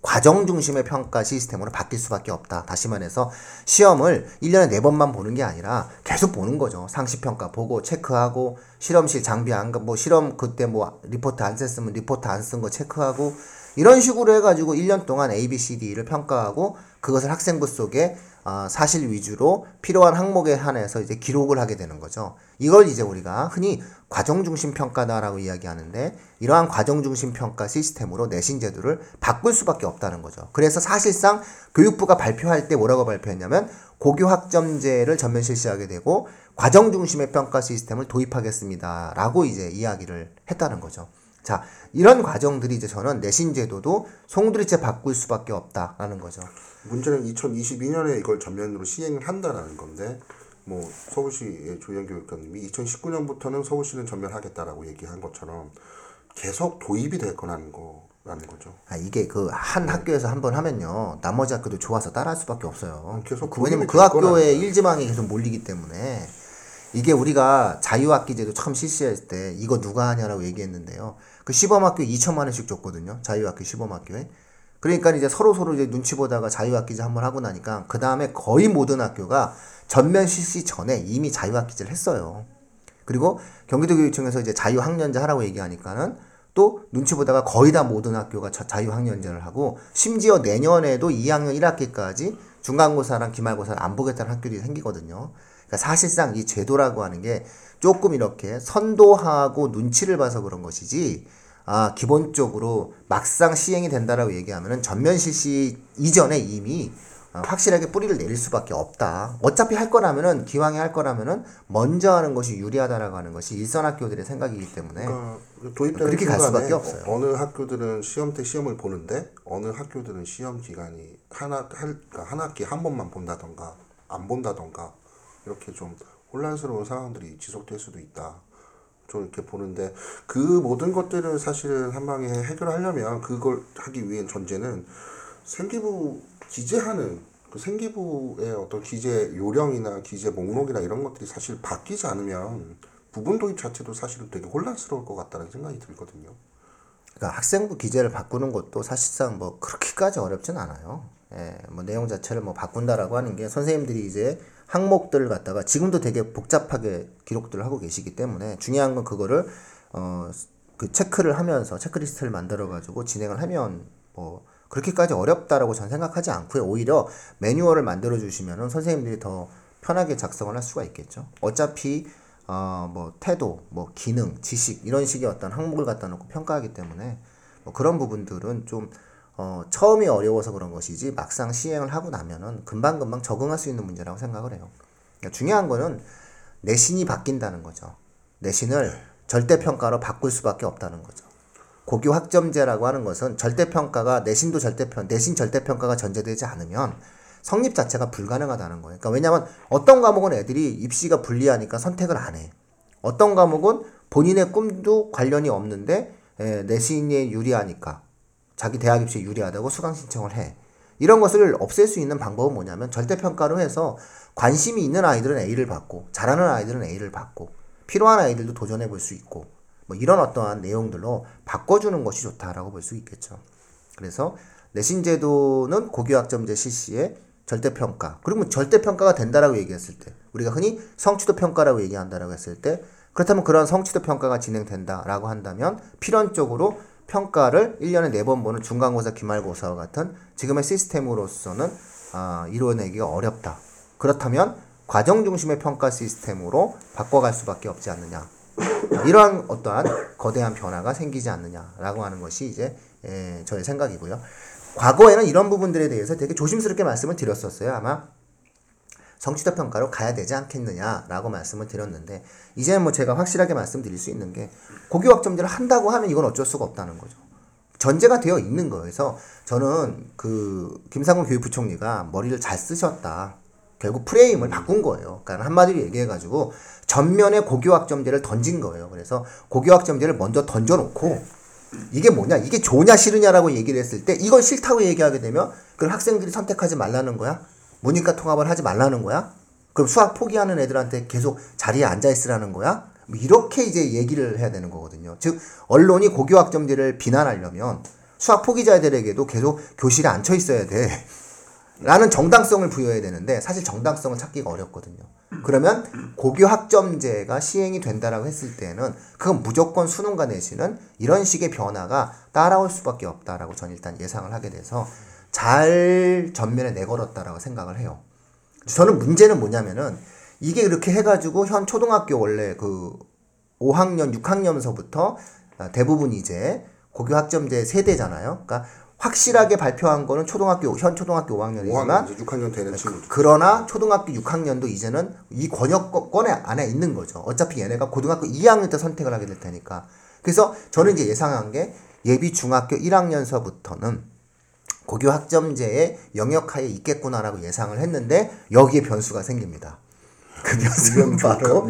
과정 중심의 평가 시스템으로 바뀔 수밖에 없다. 다시 말해서 시험을 1년에 4번만 보는 게 아니라 계속 보는 거죠. 상시 평가 보고 체크하고 실험실 장비 안, 가- 뭐 실험 그때 뭐 리포트 안 썼으면 리포트 안 쓴 거 체크하고 이런 식으로 해 가지고 1년 동안 A, B, C, D를 평가하고 그것을 학생부 속에 아, 사실 위주로 필요한 항목에 한해서 이제 기록을 하게 되는 거죠. 이걸 이제 우리가 흔히 과정 중심 평가다라고 이야기하는데 이러한 과정 중심 평가 시스템으로 내신 제도를 바꿀 수밖에 없다는 거죠. 그래서 사실상 교육부가 발표할 때 뭐라고 발표했냐면 고교 학점제를 전면 실시하게 되고 과정 중심의 평가 시스템을 도입하겠습니다라고 이제 이야기를 했다는 거죠. 자, 이런 과정들이 이제 저는 내신 제도도 송두리째 바꿀 수밖에 없다라는 거죠. 문제는 2022년에 이걸 전면으로 시행을 한다라는 건데 뭐 서울시의 조현 교육감님이 2019년부터는 서울시는 전면하겠다라고 얘기한 것처럼 계속 도입이 될 거라는 거라는 거죠. 아, 이게 그 한 학교에서 한 번 하면요. 나머지 학교도 좋아서 따라할 수밖에 없어요. 계속 그 왜냐면 그 거예요. 일지망이 계속 몰리기 때문에 이게 우리가 자유학기제도 처음 실시할 때 이거 누가 하냐라고 얘기했는데요. 그 시범학교 2천만 원씩 줬거든요. 자유학기 시범학교에. 그러니까 이제 서로 서로 이제 눈치 보다가 자유학기제 한번 하고 나니까 그 다음에 거의 모든 학교가 전면 실시 전에 이미 자유학기제를 했어요. 그리고 경기도교육청에서 이제 자유학년제 하라고 얘기하니까는 또 눈치 보다가 거의 다 모든 학교가 자- 자유학년제를 하고 심지어 내년에도 2학년 1학기까지 중간고사랑 기말고사를 안 보겠다는 학교들이 생기거든요. 그러니까 사실상 이 제도라고 하는 게 조금 이렇게 선도하고 눈치를 봐서 그런 것이지 아, 기본적으로 막상 시행이 된다라고 얘기하면은 전면 실시 이전에 이미 어, 확실하게 뿌리를 내릴 수밖에 없다. 어차피 할 거라면은 기왕에 할 거라면은 먼저 하는 것이 유리하다라고 하는 것이 일선 학교들의 생각이기 때문에 그러니까 도입되는 그렇게 갈 수밖에 없어요. 어느 학교들은 시험 때 시험을 보는데 어느 학교들은 시험 기간이 하나 할 그러니까 한 학기 한 번만 본다던가 안 본다던가 이렇게 좀 혼란스러운 상황들이 지속될 수도 있다. 좀 이렇게 보는데 그 모든 것들을 사실은 한 방에 해결하려면 그걸 하기 위한 전제는 생기부 기재하는 그 생기부의 어떤 기재 요령이나 기재 목록이나 이런 것들이 사실 바뀌지 않으면 부분 도입 자체도 사실은 되게 혼란스러울 것 같다는 생각이 들거든요. 그러니까 학생부 기재를 바꾸는 것도 사실상 뭐 그렇게까지 어렵진 않아요. 예, 뭐 내용 자체를 뭐 바꾼다라고 하는 게 선생님들이 이제 항목들을 갖다가 지금도 되게 복잡하게 기록들을 하고 계시기 때문에 중요한 건 그거를 어 그 체크를 하면서 체크리스트를 만들어 가지고 진행을 하면 뭐 그렇게까지 어렵다라고 전 생각하지 않고요. 오히려 매뉴얼을 만들어 주시면은 선생님들이 더 편하게 작성을 할 수가 있겠죠. 어차피 어 뭐 태도, 뭐 기능, 지식 이런 식의 어떤 항목을 갖다 놓고 평가하기 때문에 뭐 그런 부분들은 좀 어, 처음이 어려워서 그런 것이지 막상 시행을 하고 나면은 금방금방 적응할 수 있는 문제라고 생각을 해요. 그러니까 중요한 거는 내신이 바뀐다는 거죠. 내신을 절대평가로 바꿀 수밖에 없다는 거죠. 고교 학점제라고 하는 것은 절대평가가 내신도 절대평 내신 절대평가가 전제되지 않으면 성립 자체가 불가능하다는 거예요. 그러니까 왜냐하면 어떤 과목은 애들이 입시가 불리하니까 선택을 안 해. 어떤 과목은 본인의 꿈도 관련이 없는데 에, 내신에 유리하니까 자기 대학 입시에 유리하다고 수강 신청을 해. 이런 것을 없앨 수 있는 방법은 뭐냐면 절대평가로 해서 관심이 있는 아이들은 A를 받고 잘하는 아이들은 A를 받고 필요한 아이들도 도전해 볼 수 있고 뭐 이런 어떠한 내용들로 바꿔주는 것이 좋다라고 볼 수 있겠죠. 그래서 내신 제도는 고교학점제 실시에 절대평가 그리고 절대평가가 된다라고 얘기했을 때 우리가 흔히 성취도 평가라고 얘기한다라고 했을 때 그렇다면 그런 성취도 평가가 진행된다라고 한다면 필연적으로 평가를 1년에 4번 보는 중간고사, 기말고사와 같은 지금의 시스템으로서는 아, 이루어내기가 어렵다. 그렇다면 과정 중심의 평가 시스템으로 바꿔갈 수밖에 없지 않느냐. 이러한 어떠한 거대한 변화가 생기지 않느냐라고 하는 것이 이제 예, 저의 생각이고요. 과거에는 이런 부분들에 대해서 되게 조심스럽게 말씀을 드렸었어요. 아마 성취도 평가로 가야 되지 않겠느냐라고 말씀을 드렸는데 이제는 뭐 제가 확실하게 말씀드릴 수 있는 게 고교 학점제를 한다고 하면 이건 어쩔 수가 없다는 거죠. 전제가 되어 있는. 그래서 저는 그 김상훈 교육부총리가 머리를 잘 쓰셨다. 결국 프레임을 바꾼 거예요. 그러니까 한마디로 얘기해가지고 전면에 고교학점제를 던진 거예요. 그래서 고교학점제를 먼저 던져놓고 이게 뭐냐, 이게 좋냐 싫으냐라고 얘기를 했을 때 이걸 싫다고 얘기하게 되면 그럼 학생들이 선택하지 말라는 거야? 문이과 통합을 하지 말라는 거야? 그럼 수학 포기하는 애들한테 계속 자리에 앉아 있으라는 거야? 뭐 이렇게 이제 얘기를 해야 되는 거거든요. 즉 언론이 고교학점제를 비난하려면 수학 포기자들에게도 계속 교실에 앉혀 있어야 돼. 라는 정당성을 부여해야 되는데 사실 정당성을 찾기가 어렵거든요. 그러면 고교 학점제가 시행이 된다라고 했을 때는 그건 무조건 수능과 내신은 이런 식의 변화가 따라올 수밖에 없다라고 저는 일단 예상을 하게 돼서 잘 전면에 내걸었다라고 생각을 해요. 저는 문제는 뭐냐면은 이게 이렇게 해가지고 현 초등학교 원래 그 5학년, 6학년서부터 대부분 이제 고교 학점제 세대잖아요. 그러니까 확실하게 발표한 거는 초등학교 현 초등학교 5학년이지만 5학년 이제 6학년 되는 친구들. 그러나 초등학교 6학년도 이제는 이 권역권에 안에 있는 거죠. 어차피 얘네가 고등학교 2학년 때 선택을 하게 될 테니까. 그래서 저는 이제 예상한 게 예비 중학교 1학년서부터는 고교 학점제의 영역하에 있겠구나라고 예상을 했는데 여기에 변수가 생깁니다. 그 변수는 바로.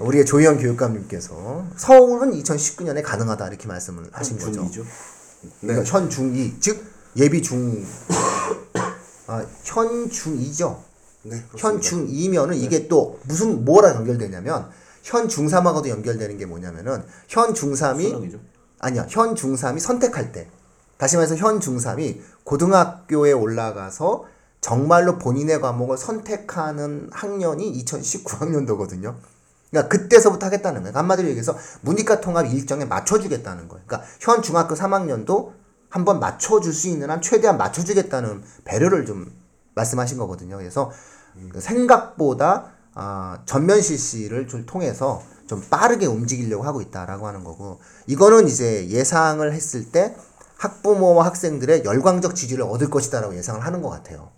우리의 조희영 교육감님께서 서울은 2019년에 가능하다 이렇게 말씀을 하신 거죠. 중이죠. 네. 그러니까 현 중2 즉 예비 중 아, 현 중2죠. 네, 현 그렇습니다. 중2면은 이게 또 무슨 뭐랑 연결되냐면 현 중3하고도 연결되는 게 뭐냐면은 현 중3이 수능이죠. 아니야. 현 중3이 선택할 때. 다시 말해서 현 중3이 고등학교에 올라가서 정말로 본인의 과목을 선택하는 학년이 2019학년도거든요. 그러니까 그때서부터 하겠다는 거예요. 한마디로 얘기해서 문이과 통합 일정에 맞춰주겠다는 거예요. 그러니까 현 중학교 3학년도 한번 맞춰줄 수 있는 한 최대한 맞춰주겠다는 배려를 좀 말씀하신 거거든요. 그래서 그 생각보다 아, 전면 실시를 좀 통해서 좀 빠르게 움직이려고 하고 있다라고 하는 거고 이거는 이제 예상을 했을 때 학부모와 학생들의 열광적 지지를 얻을 것이다라고 예상을 하는 것 같아요.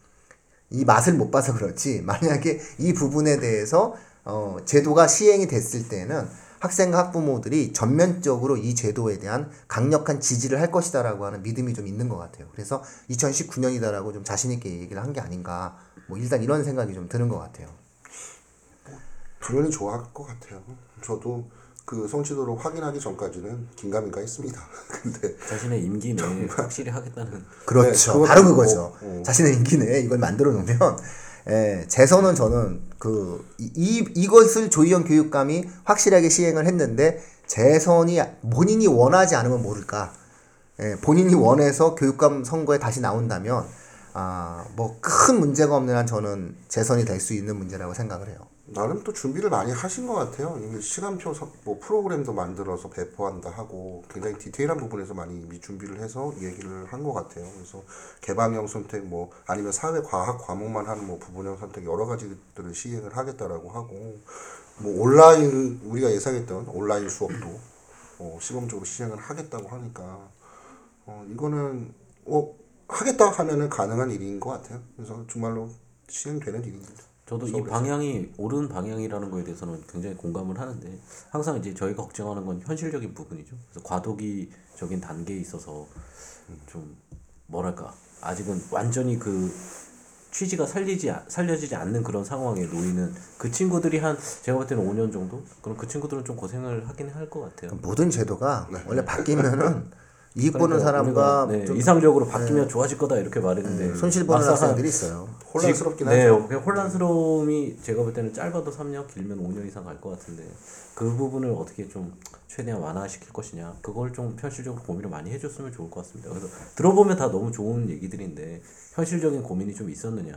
이 맛을 못 봐서 그렇지 만약에 이 부분에 대해서 어, 제도가 시행이 됐을 때는 학생과 학부모들이 전면적으로 이 제도에 대한 강력한 지지를 할 것이다라고 하는 믿음이 좀 있는 것 같아요. 그래서 2019년이다라고 좀 자신 있게 얘기를 한 게 아닌가. 뭐 일단 이런 생각이 좀 드는 것 같아요. 당연히 좋아할 것 같아요. 저도 그 성취도를 확인하기 전까지는 긴가민가 했습니다. 근데 자신의 임기 내에 확실히 하겠다는 그렇죠. 그것도 바로 있고, 그거죠. 어. 자신의 인기 내에 이걸 만들어 놓으면 예, 재선은 저는 그 이 이것을 조희영 교육감이 확실하게 시행을 했는데 재선이 본인이 원하지 않으면 모를까. 예, 본인이 원해서 교육감 선거에 다시 나온다면 아, 뭐 큰 문제가 없는 한 저는 재선이 될 수 있는 문제라고 생각을 해요. 나름 또 준비를 많이 하신 것 같아요. 이게 시간표 서- 뭐 프로그램도 만들어서 배포한다 하고 굉장히 디테일한 부분에서 많이 이미 준비를 해서 얘기를 한 것 같아요. 그래서 개방형 선택 뭐 아니면 사회 과학 과목만 하는 뭐 부분형 선택 여러 가지들을 시행을 하겠다라고 하고 뭐 온라인 우리가 예상했던 온라인 수업도 어, 시범적으로 시행을 하겠다고 하니까 어, 이거는 어, 하겠다 하면은 가능한 일인 것 같아요. 그래서 정말로 시행되는 일입니다. 저도 이 방향이 옳은 방향이라는 거에 대해서는 굉장히 공감을 하는데 항상 이제 저희가 걱정하는 건 현실적인 부분이죠. 그래서 과도기적인 단계에 있어서 좀 뭐랄까 아직은 완전히 그 취지가 살리지 아- 살려지지 않는 그런 상황에 놓이는 그 친구들이 한 제가 볼 때는 5년 정도 그럼 그 친구들은 좀 고생을 하긴 할 것 같아요. 모든 제도가 원래 바뀌면은 이익 보는 그러니까 사람과 우리가, 네, 좀 이상적으로 바뀌면 좋아질 거다 이렇게 말했는데 손실 보는 학생들이 있어요. 혼란스럽긴 네, 하죠. 그냥 혼란스러움이 제가 볼 때는 짧아도 3년, 길면 5년 이상 갈 것 같은데 그 부분을 어떻게 좀 최대한 완화시킬 것이냐 그걸 좀 현실적으로 고민을 많이 해줬으면 좋을 것 같습니다. 그래서 들어보면 다 너무 좋은 얘기들인데 현실적인 고민이 좀 있었느냐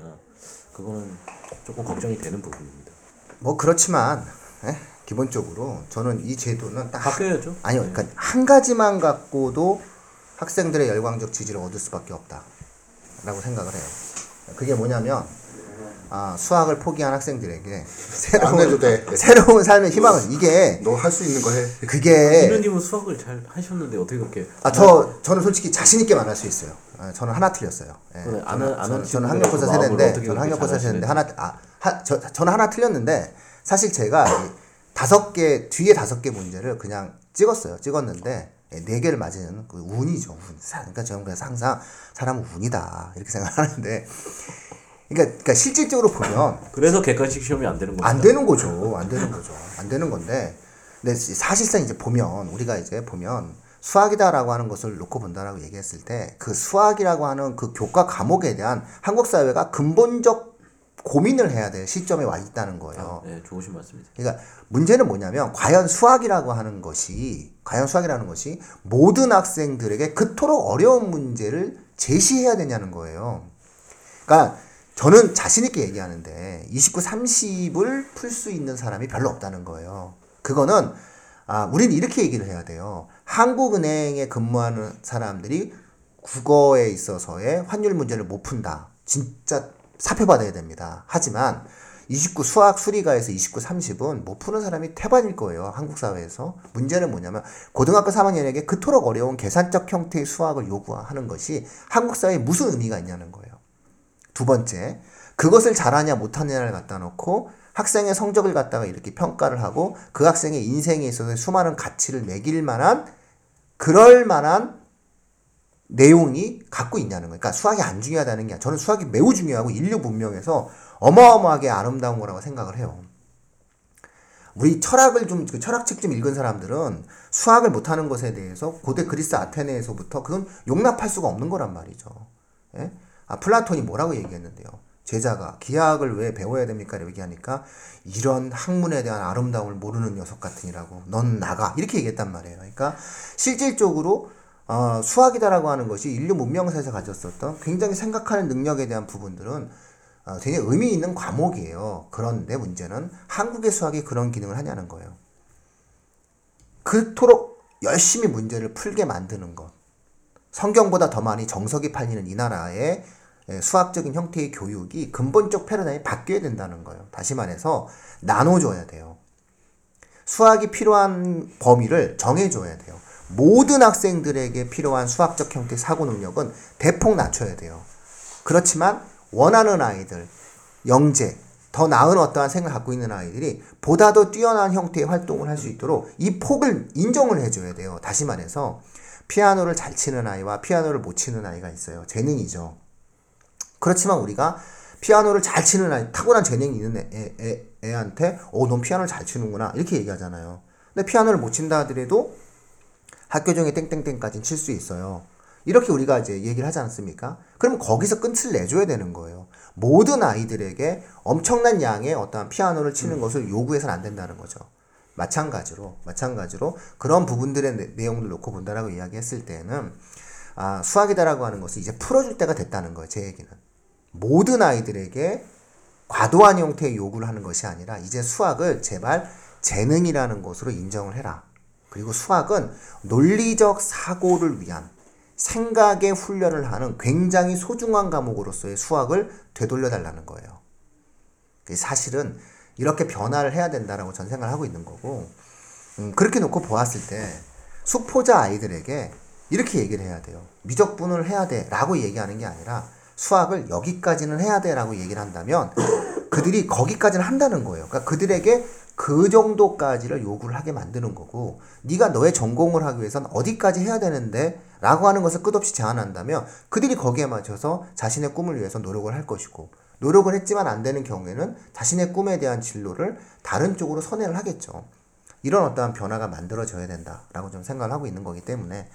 그거는 조금 걱정이 되는 부분입니다. 뭐 그렇지만 예? 기본적으로 저는 이 제도는 딱 바뀌어야죠. 아니요, 그러니까 한 가지만 갖고도 학생들의 열광적 지지를 얻을 수밖에 없다라고 생각을 해요. 그게 뭐냐면 아, 수학을 포기한 학생들에게 안 새로운. 새로운 삶의 희망을 이게 너 할 수 있는 거 해. 그게 이누님은 수학을 잘 하셨는데 어떻게 그렇게 아저 저는 솔직히 자신 있게 말할 수 있어요. 아, 저는 하나 틀렸어요. 예. 저는, 아는- 저는, 저는 학력고사 그 세대인데 저는 학력고사 세대인데. 하나 아저 저는 하나 틀렸는데 사실 제가 이 다섯 개 뒤에 다섯 개 문제를 그냥 찍었어요. 찍었는데 예, 네 개를 맞은 그 운이죠. 운. 사- 그러니까 저는 그래서 항상 사람은 운이다 이렇게 생각하는데 그러니까, 그러니까 실질적으로 보면 그래서 객관식 시험이 안 되는 겁니다. 안 되는 거죠. 안 되는 거죠. 안 되는 건데. 근데 사실상 이제 보면 우리가 이제 보면 수학이다라고 하는 것을 놓고 본다라고 얘기했을 때 그 수학이라고 하는 그 교과 과목에 대한 한국 사회가 근본적 고민을 해야 될 시점에 와 있다는 거예요. 네, 좋으신 말씀이세요. 그러니까 문제는 뭐냐면 과연 수학이라고 하는 것이 과연 수학이라는 것이 모든 학생들에게 그토록 어려운 문제를 제시해야 되냐는 거예요. 그러니까 저는 자신 있게 얘기하는데 29, 30을 풀 수 있는 사람이 별로 없다는 거예요. 그거는 아, 우리는 이렇게 얘기를 해야 돼요. 한국은행에 근무하는 사람들이 국어에 있어서의 환율 문제를 못 푼다. 진짜 사표 받아야 됩니다. 하지만 29 수학 수리가에서 29, 30은 못 푸는 사람이 태반일 거예요. 한국 사회에서. 문제는 뭐냐면 고등학교 3학년에게 그토록 어려운 계산적 형태의 수학을 요구하는 것이 한국 사회에 무슨 의미가 있냐는 거예요. 두 번째, 그것을 잘하냐 못하냐를 갖다 놓고 학생의 성적을 갖다가 이렇게 평가를 하고 그 학생의 인생에 있어서 수많은 가치를 매길 만한 그럴 만한 내용이 갖고 있냐는 거예요. 그러니까 수학이 안 중요하다는 게 저는 수학이 매우 중요하고 인류 문명에서 어마어마하게 아름다운 거라고 생각을 해요. 우리 철학을 좀, 그 철학책 좀 읽은 사람들은 수학을 못하는 것에 대해서 고대 그리스 아테네에서부터 그건 용납할 수가 없는 거란 말이죠. 예? 아, 플라톤이 뭐라고 얘기했는데요. 제자가 기하학을 왜 배워야 됩니까? 이렇게 얘기하니까 이런 학문에 대한 아름다움을 모르는 녀석 같으니라고 넌 나가 이렇게 얘기했단 말이에요. 그러니까 실질적으로 어, 수학이다라고 하는 것이 인류 문명사에서 가졌었던 굉장히 생각하는 능력에 대한 부분들은 어, 굉장히 의미 있는 과목이에요. 그런데 문제는 한국의 수학이 그런 기능을 하냐는 거예요. 그토록 열심히 문제를 풀게 만드는 것. 성경보다 더 많이 정석이 팔리는 이 나라의 예, 수학적인 형태의 교육이 근본적 패러다임이 바뀌어야 된다는 거예요. 다시 말해서 나눠줘야 돼요. 수학이 필요한 범위를 정해줘야 돼요. 모든 학생들에게 필요한 수학적 형태의 사고 능력은 대폭 낮춰야 돼요. 그렇지만 원하는 아이들, 영재, 더 나은 어떠한 생각을 갖고 있는 아이들이 보다 더 뛰어난 형태의 활동을 할 수 있도록 이 폭을 인정을 해줘야 돼요. 다시 말해서 피아노를 잘 치는 아이와 피아노를 못 치는 아이가 있어요. 재능이죠. 그렇지만 우리가 피아노를 잘 치는 아이, 타고난 재능이 있는 애, 애, 애, 애 한테, 어, 넌 피아노를 잘 치는구나. 이렇게 얘기하잖아요. 근데 피아노를 못 친다 하더라도 학교 종이 땡땡땡까지는 칠수 있어요. 이렇게 우리가 이제 얘기를 하지 않습니까? 그럼 거기서 끝을 내줘야 되는 거예요. 모든 아이들에게 엄청난 양의 어떠한 피아노를 치는 것을 요구해서는 안 된다는 거죠. 마찬가지로, 마찬가지로 그런 부분들의 내, 내용을 놓고 본다라고 이야기했을 때는 아, 수학이다라고 하는 것을 이제 풀어줄 때가 됐다는 거예요. 제 얘기는. 모든 아이들에게 과도한 형태의 요구를 하는 것이 아니라 이제 수학을 제발 재능이라는 것으로 인정을 해라. 그리고 수학은 논리적 사고를 위한 생각의 훈련을 하는 굉장히 소중한 과목으로서의 수학을 되돌려 달라는 거예요. 사실은 이렇게 변화를 해야 된다라고 전 생각을 하고 있는 거고 음, 그렇게 놓고 보았을 때 수포자 아이들에게 이렇게 얘기를 해야 돼요. 미적분을 해야 돼라고 얘기하는 게 아니라 수학을 여기까지는 해야 돼라고 얘기를 한다면 그들이 거기까지는 한다는 거예요. 그러니까 그들에게 그 정도까지를 요구를 하게 만드는 거고 네가 너의 전공을 하기 위해선 어디까지 해야 되는데 라고 하는 것을 끝없이 제안한다면 그들이 거기에 맞춰서 자신의 꿈을 위해서 노력을 할 것이고 노력을 했지만 안 되는 경우에는 자신의 꿈에 대한 진로를 다른 쪽으로 선회를 하겠죠. 이런 어떠한 변화가 만들어져야 된다라고 좀 생각을 하고 있는 거기 때문에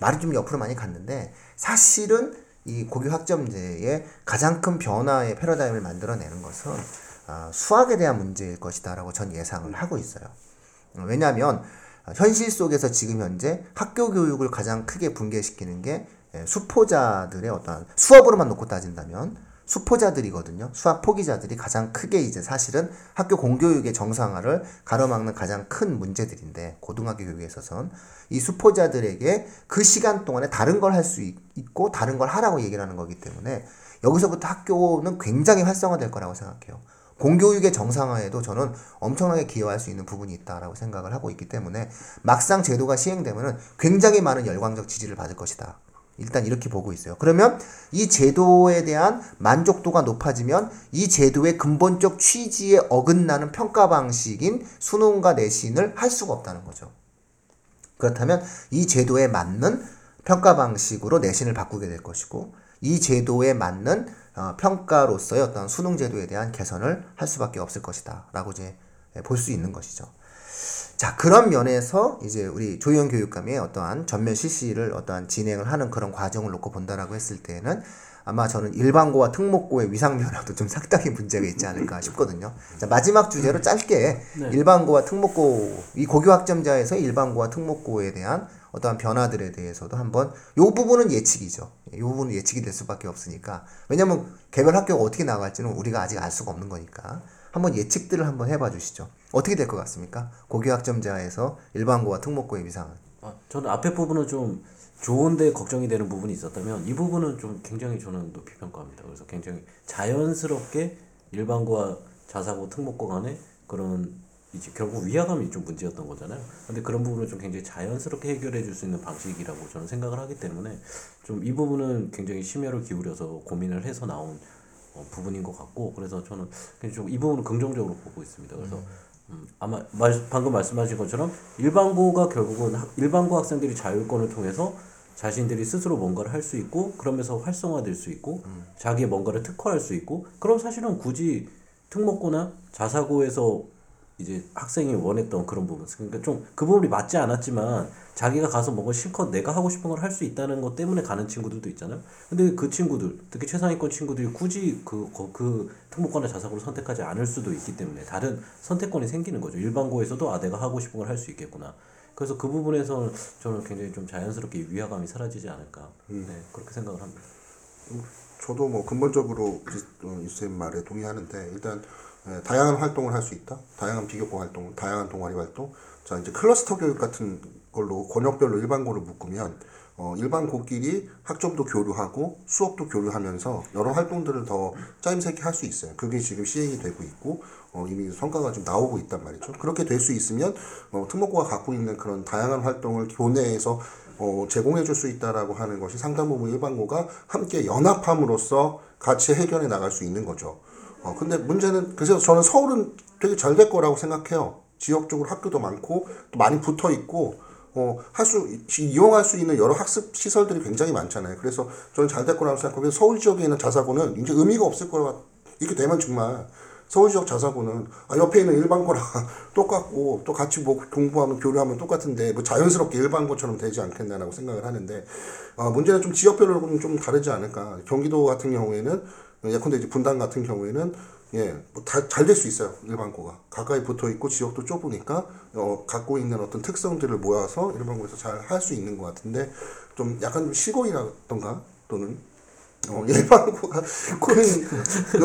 말이 좀 옆으로 많이 갔는데 사실은 이 고교 학점제의 가장 큰 변화의 패러다임을 만들어내는 것은 아, 수학에 대한 문제일 것이다라고 전 예상을 하고 있어요. 어, 왜냐하면 어, 현실 속에서 지금 현재 학교 교육을 가장 크게 붕괴시키는 게 예, 수포자들의 어떤 수업으로만 놓고 따진다면 수포자들이거든요. 수학 포기자들이 가장 크게 이제 사실은 학교 공교육의 정상화를 가로막는 가장 큰 문제들인데 고등학교 교육에 있어서는 이 수포자들에게 그 시간 동안에 다른 걸 할 수 있고 다른 걸 하라고 얘기를 하는 거기 때문에 여기서부터 학교는 굉장히 활성화될 거라고 생각해요. 공교육의 정상화에도 저는 엄청나게 기여할 수 있는 부분이 있다라고 생각을 하고 있기 때문에 막상 제도가 시행되면은 굉장히 많은 열광적 지지를 받을 것이다. 일단 이렇게 보고 있어요. 그러면 이 제도에 대한 만족도가 높아지면 이 제도의 근본적 취지에 어긋나는 평가 방식인 수능과 내신을 할 수가 없다는 거죠. 그렇다면 이 제도에 맞는 평가 방식으로 내신을 바꾸게 될 것이고 이 제도에 맞는 어, 평가로서의 어떤 수능 제도에 대한 개선을 할 수밖에 없을 것이다 라고 이제 볼 수 있는 것이죠. 자 그런 면에서 이제 우리 조희영 교육감의 어떠한 전면 실시를 어떠한 진행을 하는 그런 과정을 놓고 본다라고 했을 때는 아마 저는 일반고와 특목고의 위상 변화도 좀 상당히 문제가 있지 않을까 싶거든요. 자 마지막 주제로 짧게 일반고와 특목고 이 고교 학점자에서 일반고와 특목고에 대한 어떠한 변화들에 대해서도 한번 요 부분은 예측이죠. 요 부분은 예측이 될 수밖에 없으니까 왜냐면 개별 학교가 어떻게 나갈지는 우리가 아직 알 수가 없는 거니까 한번 예측들을 한번 해봐 주시죠. 어떻게 될 것 같습니까? 고교 학점자에서 일반고와 특목고의 위상은 아, 저는 앞에 부분은 좀 좋은데 걱정이 되는 부분이 있었다면 이 부분은 좀 굉장히 저는 높이 평가합니다. 그래서 굉장히 자연스럽게 일반고와 자사고 특목고 간에 그런 이제 결국 위화감이 좀 문제였던 거잖아요. 근데 그런 부분을 좀 굉장히 자연스럽게 해결해 줄 수 있는 방식이라고 저는 생각을 하기 때문에 좀 이 부분은 굉장히 심혈을 기울여서 고민을 해서 나온 어, 부분인 것 같고 그래서 저는 좀 이 부분을 긍정적으로 보고 있습니다. 그래서 음, 아마 말, 방금 말씀하신 것처럼 일반고가 결국은 학, 일반고 학생들이 자율권을 통해서 자신들이 스스로 뭔가를 할 수 있고 그러면서 활성화될 수 있고 자기의 뭔가를 특화할 수 있고 그럼 사실은 굳이 특목고나 자사고에서 이제 학생이 원했던 그런 부분 그러니까 좀 그 부분이 맞지 않았지만 자기가 가서 뭔가 실컷 내가 하고 싶은 걸 할 수 있다는 것 때문에 가는 친구들도 있잖아요. 근데 그 친구들 특히 최상위권 친구들이 굳이 그, 그, 그 특목고나 자사고를 선택하지 않을 수도 있기 때문에 다른 선택권이 생기는 거죠. 일반고에서도 아 내가 하고 싶은 걸 할 수 있겠구나. 그래서 그 부분에서 저는 굉장히 좀 자연스럽게 위화감이 사라지지 않을까. 네 그렇게 생각을 합니다. 저도 뭐 근본적으로 유쌤 말에 동의하는데 일단 예, 다양한 활동을 할 수 있다. 다양한 비교과 활동, 다양한 동아리 활동. 자 이제 클러스터 교육 같은 걸로 권역별로 일반고를 묶으면 어, 일반고끼리 학점도 교류하고 수업도 교류하면서 여러 활동들을 더 짜임새 있게 할 수 있어요. 그게 지금 시행이 되고 있고 어, 이미 성과가 좀 나오고 있단 말이죠. 그렇게 될 수 있으면 어, 특목고가 갖고 있는 그런 다양한 활동을 교내에서 어, 제공해 줄 수 있다라고 하는 것이 상당 부분 일반고가 함께 연합함으로써 같이 해결해 나갈 수 있는 거죠. 어, 근데 문제는 그래서 저는 서울은 되게 잘 될 거라고 생각해요. 지역적으로 학교도 많고 또 많이 붙어 있고 어, 할 수, 이용할 수 있는 여러 학습 시설들이 굉장히 많잖아요. 그래서 저는 잘 될 거라고 생각하고, 서울 지역에 있는 자사고는 이제 의미가 없을 거라, 이렇게 되면 정말, 서울 지역 자사고는, 아, 옆에 있는 일반고랑 똑같고, 또 같이 뭐 공부하면, 교류하면 똑같은데, 뭐 자연스럽게 일반고처럼 되지 않겠나라고 생각을 하는데, 어, 문제는 좀 지역별로는 좀 다르지 않을까. 경기도 같은 경우에는, 예컨대 이제 분당 같은 경우에는 예, 뭐잘 될 수 있어요 일반고가 가까이 붙어 있고 지역도 좁으니까 어 갖고 있는 어떤 특성들을 모아서 일반고에서 잘 할 수 있는 것 같은데 좀 약간 좀 시골이라던가 또는 어 일반고가 큰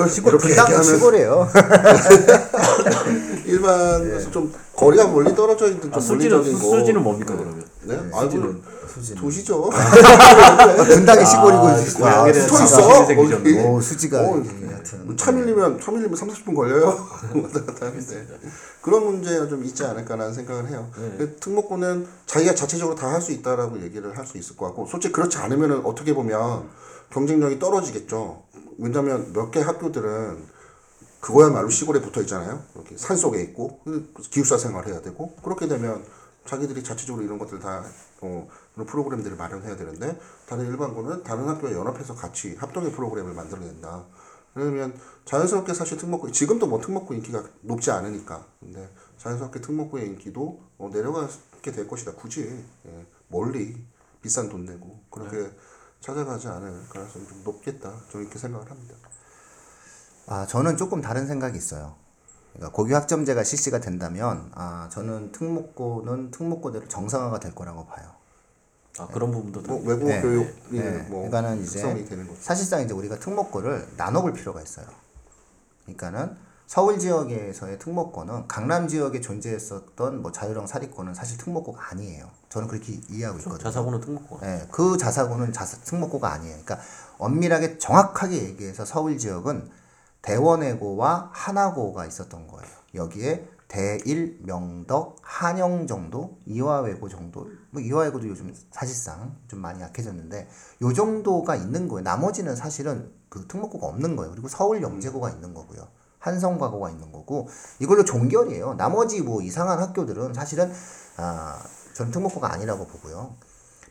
시골 분당 시골이에요. 일반에서 좀 거리가 멀리 떨어져 있는 좀 아, 수지는 물리적인 거 수지는 뭡니까 그러면? 네, 아이고 도시죠. 분당의 시골이고 아, 있고. 고향에 아, 대한 붙어 자부심이 있어. 생기셨네. 거기. 오 수지가 어, 이렇게 같은. 뭐차 밀리면 차 밀리면 3, 40분 걸려요. 왔다 갔다 하는데 그런 문제가 좀 있지 않을까라는 생각을 해요. 그 특목고는 자기가 자체적으로 다 할 수 있다라고 얘기를 할 수 있을 것 같고 솔직히 그렇지 않으면은 어떻게 보면 경쟁력이 떨어지겠죠. 왜냐하면 몇 개 학교들은 그거야말로 시골에 붙어 있잖아요. 이렇게 산 속에 있고 그 기숙사 생활해야 되고 그렇게 되면 자기들이 자체적으로 이런 것들 다 어, 그런 프로그램들을 마련해야 되는데 다른 일반고는 다른 학교와 연합해서 같이 합동의 프로그램을 만들어낸다. 그러면 자연스럽게 사실 특목고 지금도 뭐 특목고 인기가 높지 않으니까 근데 자연스럽게 특목고의 인기도 어, 내려가게 될 것이다. 굳이 예, 멀리 비싼 돈 내고 그렇게 찾아가지 않을 가능성이 좀 높겠다. 저는 이렇게 생각을 합니다. 아, 저는 조금 다른 생각이 있어요. 그러니까 고교 학점제가 실시가 된다면 아, 저는 특목고는 특목고대로 정상화가 될 거라고 봐요. 아 그런 부분도 다뭐 외국어 네, 교육이 네. 뭐 그러니까는 이제. 사실상 이제 우리가 특목고를 나눠볼 필요가 있어요. 그러니까는 서울 지역에서의 특목고는 강남 지역에 존재했었던 뭐 자유형 사립고는 사실 특목고가 아니에요. 저는 그렇게 이해하고 있거든요. 자사고는 특목고. 네, 그 자사고는 자사, 특목고가 아니에요. 그러니까 엄밀하게 정확하게 얘기해서 서울 지역은 대원외고와 한화고가 있었던 거예요. 여기에 대일, 명덕, 한영 정도, 이화외고 정도, 뭐 이화외고도 요즘 사실상 좀 많이 약해졌는데 요 정도가 있는 거예요. 나머지는 사실은 그 특목고가 없는 거예요. 그리고 서울 영재고가 있는 거고요. 한성과고가 있는 거고 이걸로 종결이에요. 나머지 뭐 이상한 학교들은 사실은 아 저는 특목고가 아니라고 보고요.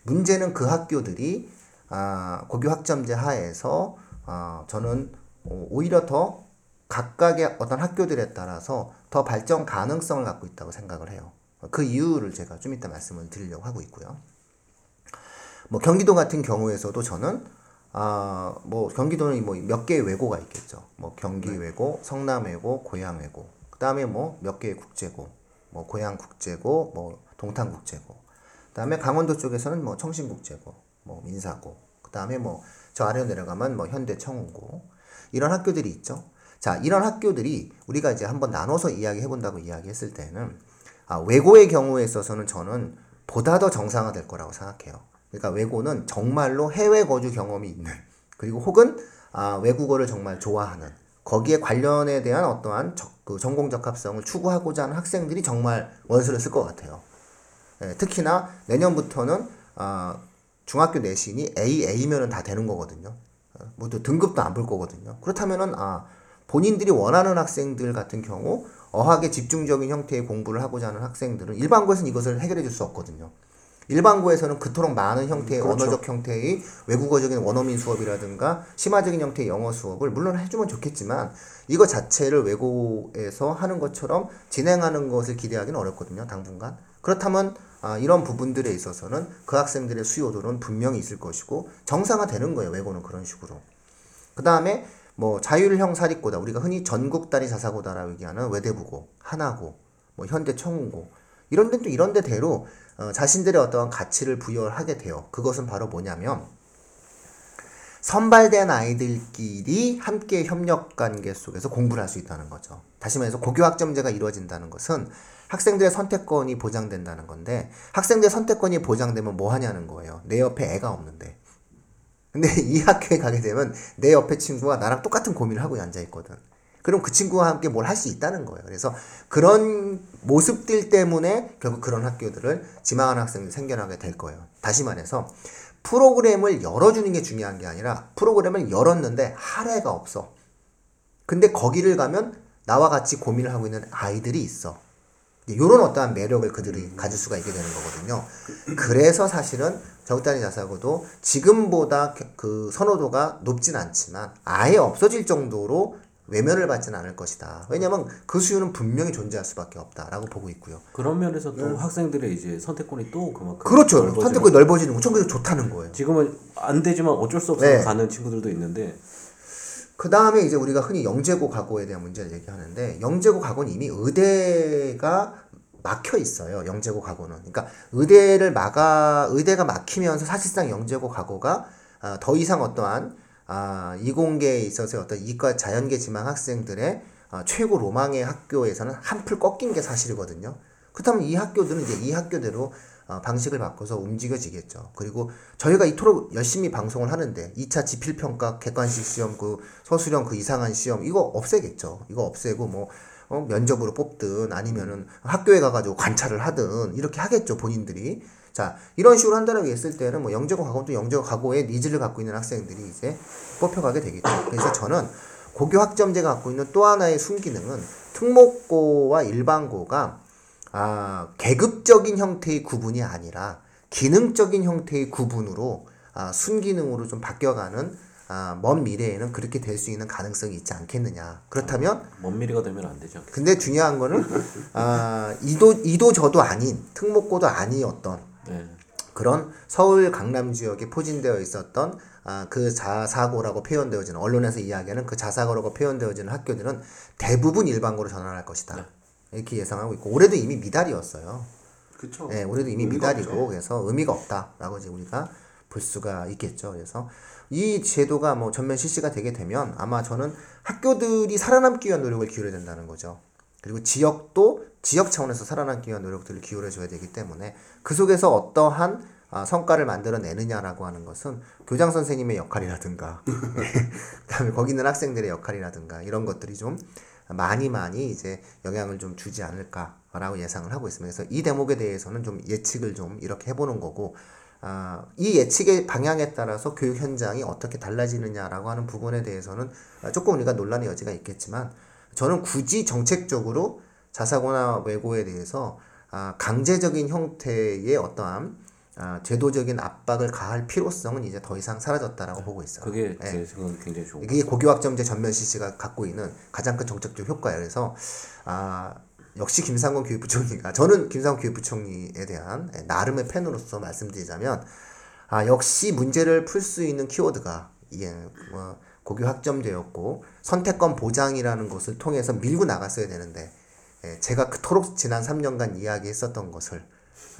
문제는 그 학교들이 아, 고교 학점제 하에서 아, 저는 어, 오히려 더 각각의 어떤 학교들에 따라서 더 발전 가능성을 갖고 있다고 생각을 해요. 그 이유를 제가 좀 이따 말씀을 드리려고 하고 있고요. 뭐 경기도 같은 경우에서도 저는 아, 뭐 경기도는 뭐 몇 개의 외고가 있겠죠. 뭐 경기 외고, 성남 외고, 고양 외고. 그다음에 뭐 몇 개의 국제고. 뭐 고양 국제고, 뭐 동탄 국제고. 그다음에 강원도 쪽에서는 뭐 청신 국제고, 뭐 민사고. 그다음에 뭐 저 아래로 내려가면 뭐 현대 청운고. 이런 학교들이 있죠. 자, 이런 학교들이 우리가 이제 한번 나눠서 이야기해 본다고 이야기했을 때는 아, 외고의 경우에 있어서는 저는 보다 더 정상화될 거라고 생각해요. 그러니까 외고는 정말로 해외 거주 경험이 있는 그리고 혹은 아, 외국어를 정말 좋아하는 거기에 관련에 대한 어떠한 적, 그 전공 적합성을 추구하고자 하는 학생들이 정말 원서를 쓸 것 같아요. 예, 특히나 내년부터는 아, 중학교 내신이 A, A면은 다 되는 거거든요. 어, 뭐또 등급도 안 볼 거거든요. 그렇다면은 아 본인들이 원하는 학생들 같은 경우 어학에 집중적인 형태의 공부를 하고자 하는 학생들은 일반고에서는 이것을 해결해 줄 수 없거든요. 일반고에서는 그토록 많은 형태의 그렇죠. 언어적 형태의 외국어적인 원어민 수업이라든가 심화적인 형태의 영어 수업을 물론 해주면 좋겠지만 이거 자체를 외고에서 하는 것처럼 진행하는 것을 기대하기는 어렵거든요. 당분간. 그렇다면 아, 이런 부분들에 있어서는 그 학생들의 수요도는 분명히 있을 것이고 정상화 되는 거예요. 외고는 그런 식으로. 그 다음에 뭐 자율형 사립고다 우리가 흔히 전국 단위 자사고다라고 얘기하는 외대부고, 하나고, 뭐 현대 청운고 이런 또 이런 데대로 어, 자신들의 어떠한 가치를 부여하게 돼요. 그것은 바로 뭐냐면 선발된 아이들끼리 함께 협력 관계 속에서 공부를 할 수 있다는 거죠. 다시 말해서 고교 학점제가 이루어진다는 것은 학생들의 선택권이 보장된다는 건데 학생들의 선택권이 보장되면 뭐 하냐는 거예요. 내 옆에 애가 없는데. 근데 이 학교에 가게 되면 내 옆에 친구가 나랑 똑같은 고민을 하고 앉아 있거든. 그럼 그 친구와 함께 뭘 할 수 있다는 거예요. 그래서 그런 모습들 때문에 결국 그런 학교들을 지망하는 학생들이 생겨나게 될 거예요. 다시 말해서 프로그램을 열어주는 게 중요한 게 아니라 프로그램을 열었는데 할애가 없어. 근데 거기를 가면 나와 같이 고민을 하고 있는 아이들이 있어. 이런 어떠한 매력을 그들이 가질 수가 있게 되는 거거든요. 그래서 사실은 적단위 자사고도 지금보다 그 선호도가 높진 않지만 아예 없어질 정도로 외면을 받지는 않을 것이다. 왜냐면 그 수요는 분명히 존재할 수밖에 없다라고 보고 있고요. 그런 면에서 또 학생들의 이제 선택권이 또 그만큼 네. 그렇죠. 넓어지는 선택권이 넓어지는 건 전부 좋다는 거예요. 지금은 안 되지만 어쩔 수 없어서 네. 가는 친구들도 있는데 그 다음에 이제 우리가 흔히 영재고 과거에 대한 문제를 얘기하는데 영재고 과거는 이미 의대가 막혀 있어요. 영재고 과거는. 그러니까 의대를 막아 의대가 막히면서 사실상 영재고 과거가 아, 더 이상 어떠한 아, 이공계에 있어서 어떤 이과 자연계 지망 학생들의 아, 최고 로망의 학교에서는 한풀 꺾인 게 사실이거든요. 그렇다면 이 학교들은 이제 이 학교대로 어, 방식을 바꿔서 움직여지겠죠. 그리고 저희가 이토록 열심히 방송을 하는데 2차 지필평가 객관식 시험 그 서술형 그 이상한 시험 이거 없애겠죠. 이거 없애고 뭐 어, 면접으로 뽑든 아니면은 학교에 가가지고 관찰을 하든 이렇게 하겠죠 본인들이. 자 이런 식으로 한다라고 했을 때는 뭐 영재고 과고 또 영재고 과고의 needs를 갖고 있는 학생들이 이제 뽑혀가게 되겠죠. 그래서 저는 고교 학점제가 갖고 있는 또 하나의 순기능은 특목고와 일반고가 아, 계급적인 형태의 구분이 아니라 기능적인 형태의 구분으로 아, 순기능으로 좀 바뀌어가는 아, 먼 미래에는 그렇게 될 수 있는 가능성이 있지 않겠느냐. 그렇다면 먼 미래가 되면 안 되죠. 근데 중요한 거는 아, 이도 이도 저도 아닌 특목고도 아니었던 네. 그런 서울 강남 지역에 포진되어 있었던 아, 그 자사고라고 표현되어지는 언론에서 이야기하는 그 자사고라고 표현되어지는 학교들은 대부분 일반고로 전환할 것이다. 이렇게 예상하고 있고 올해도 이미 미달이었어요. 그렇죠. 네, 올해도 이미 미달이고 없죠. 그래서 의미가 없다라고 이제 우리가 볼 수가 있겠죠. 그래서 이 제도가 뭐 전면 실시가 되게 되면 아마 저는 학교들이 살아남기 위한 노력을 기울여야 된다는 거죠. 그리고 지역도 지역 차원에서 살아남기 위한 노력들을 기울여 줘야 되기 때문에 그 속에서 어떠한 아, 성과를 만들어내느냐라고 하는 것은 교장 선생님의 역할이라든가 그다음에 거기 있는 학생들의 역할이라든가 이런 것들이 좀 많이 많이 이제 영향을 좀 주지 않을까라고 예상을 하고 있습니다. 그래서 이 대목에 대해서는 좀 예측을 좀 이렇게 해보는 거고 아, 이 예측의 방향에 따라서 교육 현장이 어떻게 달라지느냐라고 하는 부분에 대해서는 조금 우리가 논란의 여지가 있겠지만 저는 굳이 정책적으로 자사고나 외고에 대해서 아, 강제적인 형태의 어떠한 아, 제도적인 압박을 가할 필요성은 이제 더 이상 사라졌다라고 보고 있어요. 그게 예. 제 생각은 굉장히 좋은 이게 고교학점제 전면 실시가 갖고 있는 가장 큰 정책적 효과예요. 그래서 아 역시 김상곤 교육부총리가 저는 김상곤 교육부총리에 대한 예, 나름의 팬으로서 말씀드리자면 아 역시 문제를 풀 수 있는 키워드가 이게 뭐 고교 학점제였고 선택권 보장이라는 것을 통해서 밀고 나갔어야 되는데 예, 제가 그토록 지난 3년간 이야기했었던 것을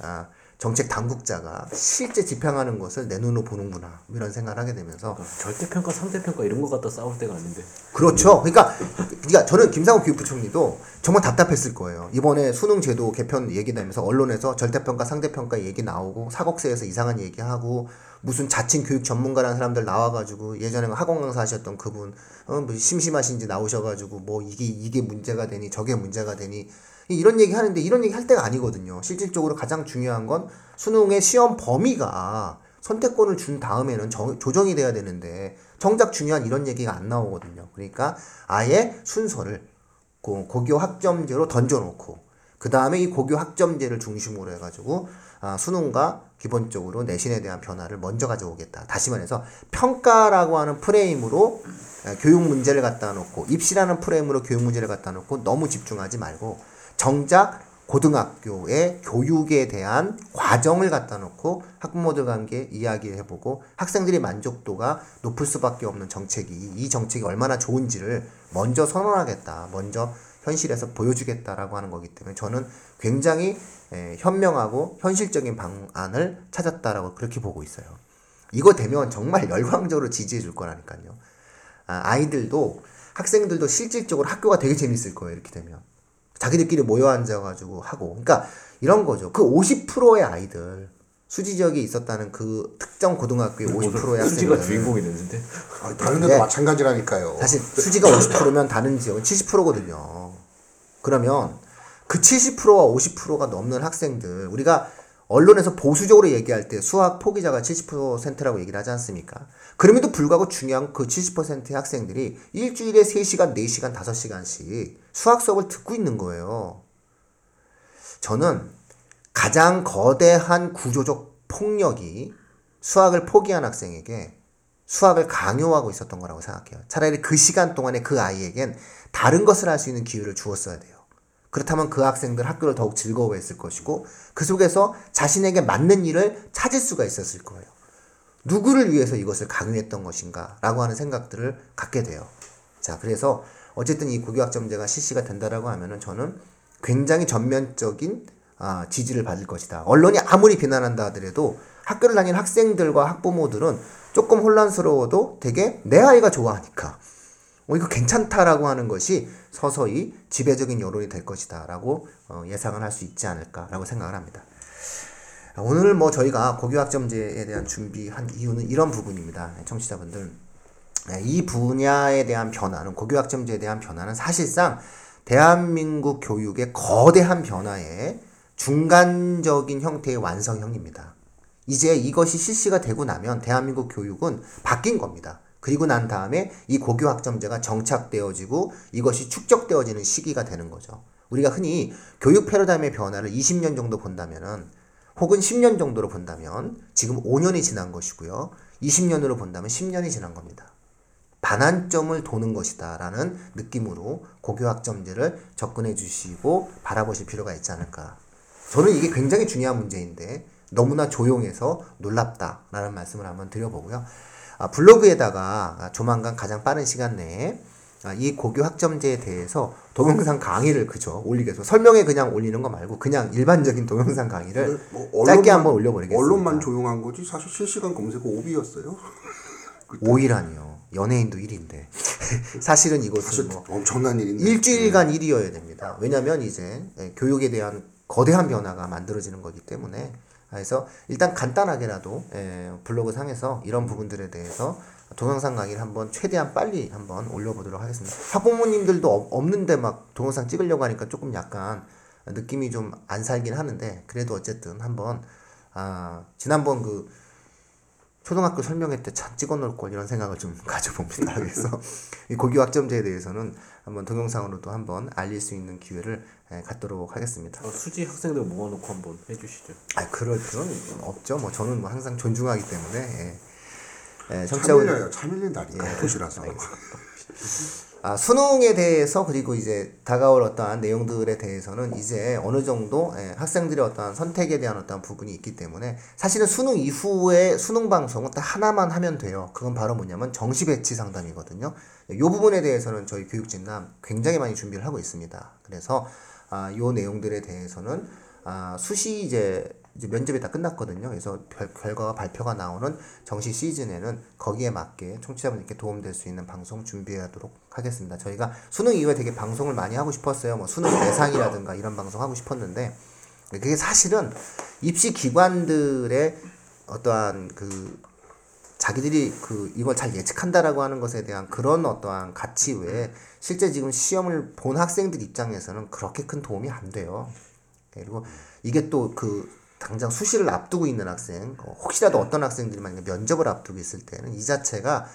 아 정책 당국자가 실제 집행하는 것을 내 눈으로 보는구나 이런 생각을 하게 되면서 그러니까 절대평가, 상대평가 이런 거 갖다 싸울 때가 아닌데 그렇죠. 그러니까, 그러니까 저는 김상호 교육부총리도 정말 답답했을 거예요. 이번에 수능 제도 개편 얘기 나면서 언론에서 절대평가, 상대평가 얘기 나오고 사곡세에서 이상한 얘기하고 무슨 자칭 교육 전문가라는 사람들 나와가지고 예전에 학원 강사 하셨던 그분 어, 뭐 심심하신지 나오셔가지고 뭐 이게 이게 문제가 되니 저게 문제가 되니 이런 얘기 하는데 이런 얘기 할 때가 아니거든요. 실질적으로 가장 중요한 건 수능의 시험 범위가 선택권을 준 다음에는 정- 조정이 돼야 되는데 정작 중요한 이런 얘기가 안 나오거든요. 그러니까 아예 순서를 고, 고교 학점제로 던져놓고 그 다음에 이 고교 학점제를 중심으로 해가지고 아, 수능과 기본적으로 내신에 대한 변화를 먼저 가져오겠다. 다시 말해서 평가라고 하는 프레임으로 아, 교육 문제를 갖다 놓고 입시라는 프레임으로 교육 문제를 갖다 놓고 너무 집중하지 말고 정작 고등학교의 교육에 대한 과정을 갖다 놓고 학부모들 관계 이야기해보고 학생들이 만족도가 높을 수밖에 없는 정책이 이 정책이 얼마나 좋은지를 먼저 선언하겠다. 먼저 현실에서 보여주겠다라고 하는 거기 때문에 저는 굉장히 에, 현명하고 현실적인 방안을 찾았다라고 그렇게 보고 있어요. 이거 되면 정말 열광적으로 지지해 줄 거라니까요. 아, 아이들도 학생들도 실질적으로 학교가 되게 재밌을 거예요. 이렇게 되면. 자기들끼리 모여 앉아가지고 하고. 그러니까 이런 거죠. 그 50%의 아이들 수지 지역에 있었다는 그 특정 고등학교의 50%의 수지가 학생들 주인공이 됐는데 아, 다른 데도 네. 마찬가지라니까요. 사실 수지가 50%면 다른 지역은 70%거든요. 그러면 그 70%와 50%가 넘는 학생들 우리가 언론에서 보수적으로 얘기할 때 수학 포기자가 70%라고 얘기를 하지 않습니까? 그럼에도 불구하고 중요한 그 70%의 학생들이 일주일에 3시간, 4시간, 5시간씩 수학 수업을 듣고 있는 거예요. 저는 가장 거대한 구조적 폭력이 수학을 포기한 학생에게 수학을 강요하고 있었던 거라고 생각해요. 차라리 그 시간 동안에 그 아이에겐 다른 것을 할 수 있는 기회를 주었어야 돼요. 그렇다면 그 학생들 학교를 더욱 즐거워했을 것이고 그 속에서 자신에게 맞는 일을 찾을 수가 있었을 거예요. 누구를 위해서 이것을 강요했던 것인가 라고 하는 생각들을 갖게 돼요. 자, 그래서 어쨌든 이 고교학점제가 실시가 된다라고 하면은 저는 굉장히 전면적인 아, 지지를 받을 것이다. 언론이 아무리 비난한다 하더라도 학교를 다니는 학생들과 학부모들은 조금 혼란스러워도 되게 내 아이가 좋아하니까 어, 이거 괜찮다라고 하는 것이 서서히 지배적인 여론이 될 것이다라고 어, 예상을 할 수 있지 않을까라고 생각을 합니다. 오늘 뭐 저희가 고교학점제에 대한 준비한 이유는 이런 부분입니다. 청취자분들. 네, 이 분야에 대한 변화는 고교학점제에 대한 변화는 사실상 대한민국 교육의 거대한 변화의 중간적인 형태의 완성형입니다. 이제 이것이 실시가 되고 나면 대한민국 교육은 바뀐 겁니다. 그리고 난 다음에 이 고교 학점제가 정착되어지고 이것이 축적되어지는 시기가 되는 거죠. 우리가 흔히 교육 패러다임의 변화를 20년 정도 본다면은 혹은 10년 정도로 본다면 지금 5년이 지난 것이고요. 20년으로 본다면 10년이 지난 겁니다. 반환점을 도는 것이다 라는 느낌으로 고교학점제를 접근해 주시고 바라보실 필요가 있지 않을까. 저는 이게 굉장히 중요한 문제인데 너무나 조용해서 놀랍다 라는 말씀을 한번 드려보고요. 아, 블로그에다가 조만간 가장 빠른 시간 내에 아, 이 고교 학점제에 대해서 동영상 강의를 그죠 올리겠습니다. 설명에 그냥 올리는 거 말고 그냥 일반적인 동영상 강의를 뭐 짧게 언론만- 한번 올려버리겠습니다. 언론만 조용한 거지 사실 실시간 검색 오비였어요. 5일아니요. 연예인도 1인데 사실은 이것은 사실 뭐 엄청난 일인데. 일주일간 일이어야 됩니다. 왜냐하면 이제 예, 교육에 대한 거대한 변화가 만들어지는 거기 때문에 그래서 일단 간단하게라도 예, 블로그 상에서 이런 부분들에 대해서 동영상 강의를 한번 최대한 빨리 한번 올려보도록 하겠습니다. 학부모님들도 없- 없는데 막 동영상 찍으려고 하니까 조금 약간 느낌이 좀 안 살긴 하는데 그래도 어쨌든 한번 아 지난번 그 초등학교 설명회 때 참 찍어놓을 걸 이런 생각을 좀 가져봅니다. 그래서 이 고교 학점제에 대해서는 한번 동영상으로도 한번 알릴 수 있는 기회를 예, 갖도록 하겠습니다. 어, 수지 학생들 모아놓고 한번 해주시죠. 아 그럴 필요는 없죠. 뭐 저는 뭐 항상 존중하기 때문에 예. 예, 참밀려요. 참밀린 날이니까 도시라서. 아, 수능에 대해서 그리고 이제 다가올 어떠한 내용들에 대해서는 이제 어느 정도 예, 학생들의 어떠한 선택에 대한 어떠한 부분이 있기 때문에 사실은 수능 이후에 수능 방송은 딱 하나만 하면 돼요. 그건 바로 뭐냐면 정시 배치 상담이거든요. 이 부분에 대해서는 저희 교육진담 굉장히 많이 준비를 하고 있습니다. 그래서 아, 요 내용들에 대해서는 아, 수시 이제 이제 면접이 다 끝났거든요. 그래서 결, 결과가 발표가 나오는 정시 시즌에는 거기에 맞게 청취자분들께 도움될 수 있는 방송 준비하도록 하겠습니다. 저희가 수능 이후에 되게 방송을 많이 하고 싶었어요. 뭐 수능 예상이라든가 이런 방송 하고 싶었는데 그게 사실은 입시 기관들의 어떠한 그 자기들이 그 이걸 잘 예측한다라고 하는 것에 대한 그런 어떠한 가치 외에 실제 지금 시험을 본 학생들 입장에서는 그렇게 큰 도움이 안 돼요. 그리고 이게 또 그 당장 수시를 앞두고 있는 학생, 어, 혹시라도 어떤 학생들이 만약에 면접을 앞두고 있을 때는 이 자체가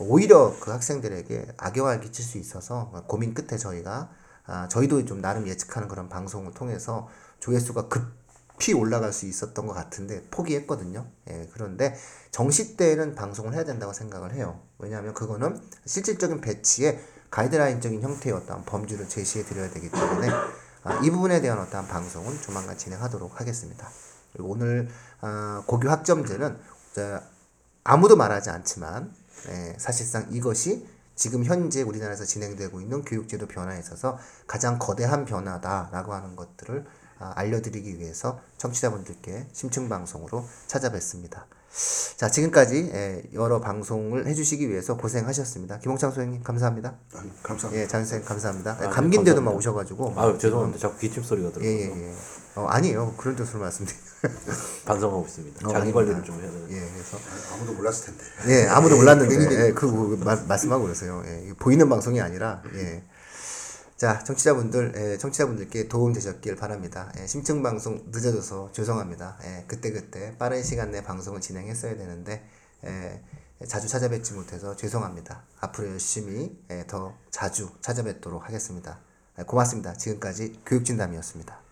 오히려 그 학생들에게 악영향을 끼칠 수 있어서 고민 끝에 저희가 아, 저희도 좀 나름 예측하는 그런 방송을 통해서 조회수가 급 히 올라갈 수 있었던 것 같은데 포기했거든요. 예, 그런데 정시 때는 방송을 해야 된다고 생각을 해요. 왜냐하면 그거는 실질적인 배치에 가이드라인적인 형태의 어떤 범주를 제시해 드려야 되기 때문에 아, 이 부분에 대한 어떠한 방송은 조만간 진행하도록 하겠습니다. 그리고 오늘 아, 고교 학점제는 자, 아무도 말하지 않지만 예, 사실상 이것이 지금 현재 우리나라에서 진행되고 있는 교육제도 변화에 있어서 가장 거대한 변화다라고 하는 것들을 아, 알려드리기 위해서 청취자분들께 심층 방송으로 찾아뵙습니다. 자 지금까지 예, 여러 방송을 해주시기 위해서 고생하셨습니다. 김홍창 소장님 감사합니다. 아유, 감사합니다. 예, 장 선생님 감사합니다. 아, 네, 감기인데도 막. 오셔가지고 아 죄송합니다. 자꾸 기침 소리가 들어서 예 예예. 예, 예. 어, 아니에요. 그런 뜻으로 말씀드려요. 반성하고 있습니다. 어, 자기 아닙니다. 관리를 좀 해야 되는. 예, 그래서 아무도 몰랐을 텐데. 예, 아무도 몰랐는데 예, 그 뭐, 마- 말씀하고 그러세요. 예, 보이는 방송이 아니라 예. 자, 청취자분들, 예, 청취자분들께 도움 되셨길 바랍니다. 예, 심층 방송 늦어져서 죄송합니다. 예, 그때그때 빠른 시간 내 방송을 진행했어야 되는데 예, 자주 찾아뵙지 못해서 죄송합니다. 앞으로 열심히 예, 더 자주 찾아뵙도록 하겠습니다. 예, 고맙습니다. 지금까지 교육진담이었습니다.